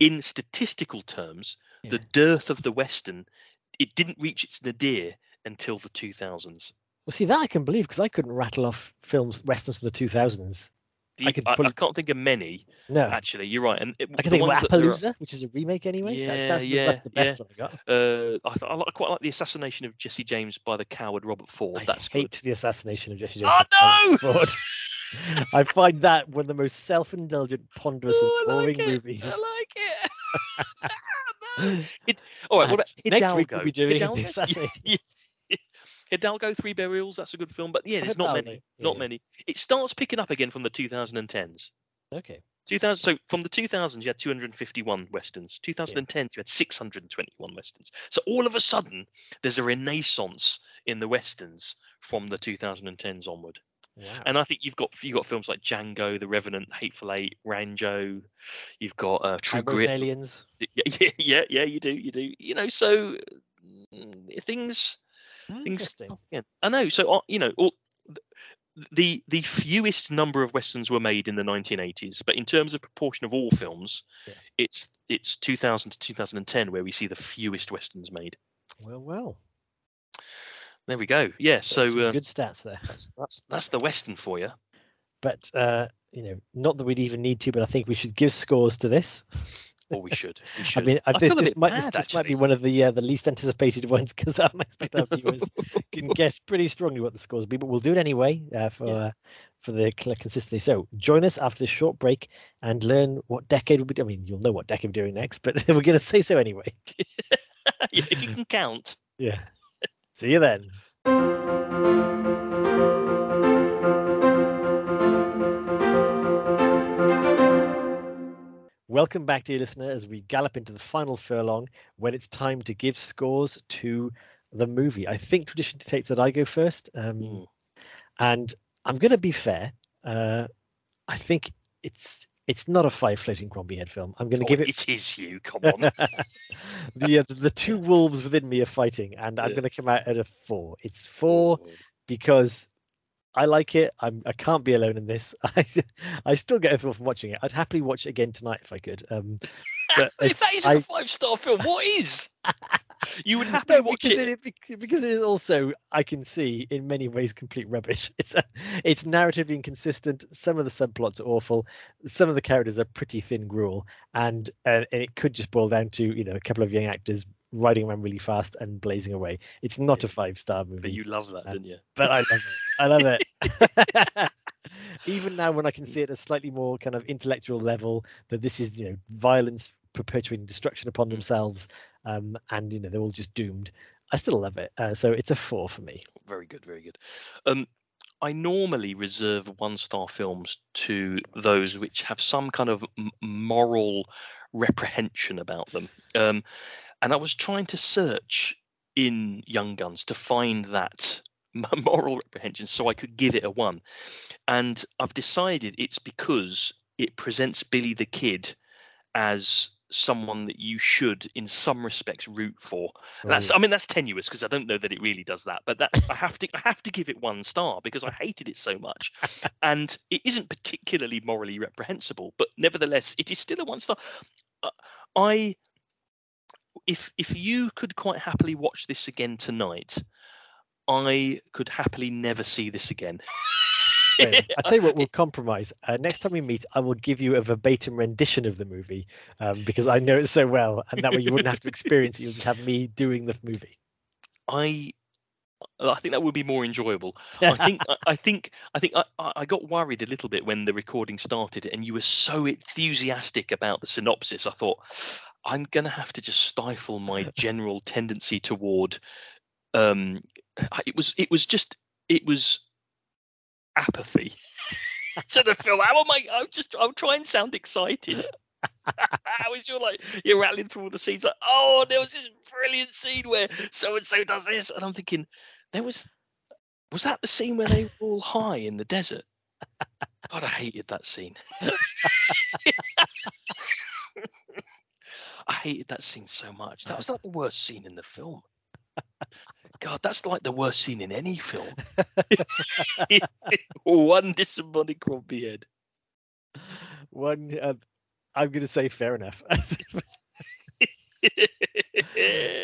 in statistical terms, yeah. the dearth of the Western, it didn't reach its nadir until the 2000s. Well, see, that I can believe because I couldn't rattle off films, Westerns from the 2000s I, I. I, can't think of many. No, actually, you're right. And it, I can think of Appaloosa, are... which is a remake anyway. Yeah, that's, that's, yeah, the, that's the best yeah. one I got. Uh, I, th- I like, quite like the assassination of Jesse James by the coward Robert Ford. I that's hate good. the assassination of Jesse James. Oh no! Ford. I find that one of the most self-indulgent, ponderous, Ooh, and boring like movies. I like it. no. it all right. Well, next week we'll be doing the assassination. Yeah. Hidalgo, Three Burials. That's a good film, but yeah, I there's not many. yeah, Not many. It starts picking up again from the 2010s. Okay. 2000. So from the 2000s, you had 251 westerns. 2010s, you had 621 westerns. So all of a sudden, there's a renaissance in the westerns from the 2010s onward. Wow. And I think you've got you have got films like Django, The Revenant, Hateful Eight, Rango. You've got uh, True Grit. aliens. Yeah, yeah, yeah, yeah, you do, you do. You know, so mm, things things again. I know. So uh, you know, all, the the fewest number of westerns were made in the 1980s, but in terms of proportion of all films, Yeah. it's it's 2000 to 2010 where we see the fewest westerns made. Well, well. There we go. Yeah. that's So uh, good stats there. that's that's that's the western for you. But uh, you know, not that we'd even need to, but I think we should give scores to this. Or we should. We I mean, I this, this might this, bad, this might be one of the uh, the least anticipated ones because I expect our viewers can guess pretty strongly what the scores will be, but we'll do it anyway uh, for Yeah. uh, for the consistency. So join us after this short break and learn what decade we'll be. I mean, you'll know what decade we're doing next, but we're going to say so anyway. If you can count. Yeah. See you then. Welcome back, dear listener, as we gallop into the final furlong when it's time to give scores to the movie. I think tradition dictates that I go first. Um, Mm. and I'm going to be fair. Uh, I think it's it's not a five floating Crombie head film. I'm going to Oh, give it It is you. Come on. the uh, the two wolves within me are fighting, and I'm Yeah. going to come out at a four. It's four because I like it. I'm I can't be alone in this. I I still get a feel from watching it. I'd happily watch it again tonight if I could. Um, but if it's- that isn't I- a five star film, what is? you would happily no, watch because it. it, because it is also I can see in many ways complete rubbish. It's a, it's narratively inconsistent. Some of the subplots are awful. Some of the characters are pretty thin gruel, and uh, and it could just boil down to you know a couple of young actors riding around really fast and blazing away. It's not a five star movie. But you love that, Um, didn't you? but I love it. I love it. Even now, when I can see it at a slightly more kind of intellectual level, that this is you know violence perpetuating destruction upon Mm. themselves, um, and you know they're all just doomed. I still love it. Uh, so it's a four for me. Very good, very good. Um, I normally reserve one star films to those which have some kind of moral reprehension about them. Um, and I was trying to search in Young Guns to find that moral reprehension so I could give it a one. And I've decided it's because it presents Billy the Kid as someone that you should, in some respects, root for. That's I mean that's tenuous because I don't know that it really does that, but that I have to I have to give it one star because I hated it so much, and it isn't particularly morally reprehensible, but nevertheless it is still a one star. Uh, I if if you could quite happily watch this again tonight, I could happily never see this again. I tell you what, we'll compromise. Uh, next time we meet, I will give you a verbatim rendition of the movie um, because I know it so well, and that way you wouldn't have to experience it. You'll just have me doing the movie. I I think that would be more enjoyable. I think I- I think I think I, I I got worried a little bit when the recording started and you were so enthusiastic about the synopsis. I thought I'm gonna have to just stifle my general tendency toward um it was it was just it was apathy to the film. How am I I'm just I'll try and sound excited. How is you're like you're rattling through all the scenes like oh there was this brilliant scene where so and so does this and I'm thinking there was was that the scene where they were all high in the desert? God, I hated that scene. I hated that scene so much. That was like the worst scene in the film. God, that's like the worst scene in any film. One disembodied Crombie head. One, uh, I'm going to say fair enough.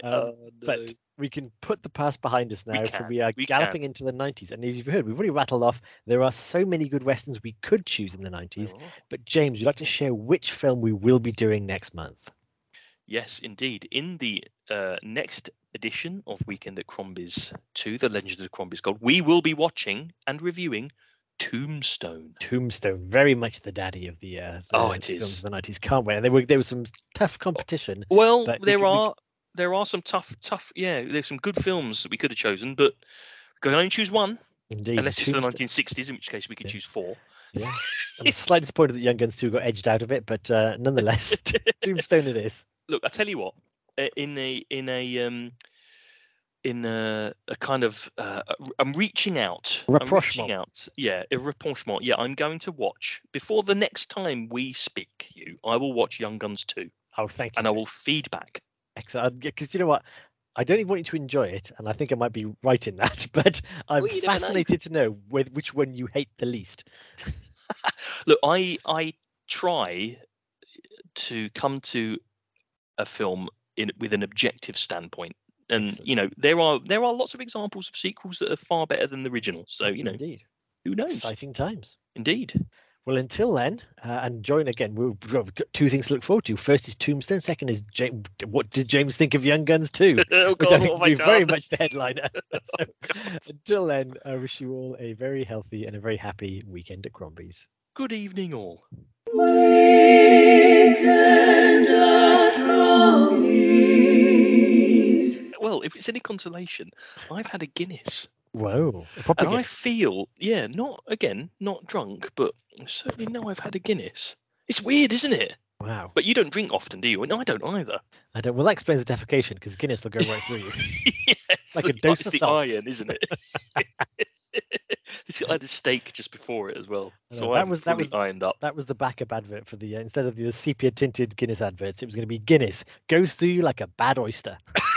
oh, But we can put the past behind us We now, for can, we are we galloping into the 90s. And as you've heard, we've already rattled off. There are so many good westerns we could choose in the 90s. Oh. But James, would you like to share which film we will be doing next month? Yes, indeed. In the uh, next edition of Weekend at Crombie's 2, The Legend of Crombie's Gold, we will be watching and reviewing Tombstone. Tombstone, very much the daddy of the, uh, Oh, the it films is. of the 90s. Can't wait. And there were there was some tough competition. Well, we there we are there are some tough tough yeah, there's some good films that we could have chosen, but we can only choose one Indeed. unless it's the 1960s, in which case we could Yeah. choose four. Yeah. I'm slightly disappointed that Young Guns 2 got edged out of it, but uh, nonetheless, Tombstone it is. Look, I tell you what, uh, in a in a um in a, a kind of uh, I'm reaching out. I'm reaching out. Yeah, a rapprochement. Yeah, I'm going to watch before the next time we speak. You, I will watch Young Guns 2 Oh, thank you. and I will feedback. Excellent. Because you know what? I don't even want you to enjoy it, and I think I might be right in that. But I'm Well, never know. fascinated to know wh- which one you hate the least. Look, I I try to come to a film in with an objective standpoint. And Excellent. you know there are there are lots of examples of sequels that are far better than the original. So you know Indeed. who knows? Exciting times. Indeed. Well, until then, uh, and join again. We've got two things to look forward to. First is Tombstone. Second is James. What did James think of Young Guns 2? oh Which I think what will have I be very much the headliner. so, until then, I wish you all a very healthy and a very happy weekend at Crombie's. Good evening, all. Weekend. Well, if it's any consolation, I've had a Guinness, Whoa. a proper and I feel, yeah, not again, not drunk, but I certainly know I've had a Guinness. It's weird, isn't it? Wow. But you don't drink often, do you? And I don't either. I don't. Well, that explains the defecation because Guinness will go right through you. yes, Like a dose of the salts. iron, isn't it? This- I had a steak just before it as well, know, so that I'm was- that was- lined up. That was the backup advert for the uh, instead of the sepia tinted Guinness adverts. It was going to be Guinness goes through you like a bad oyster.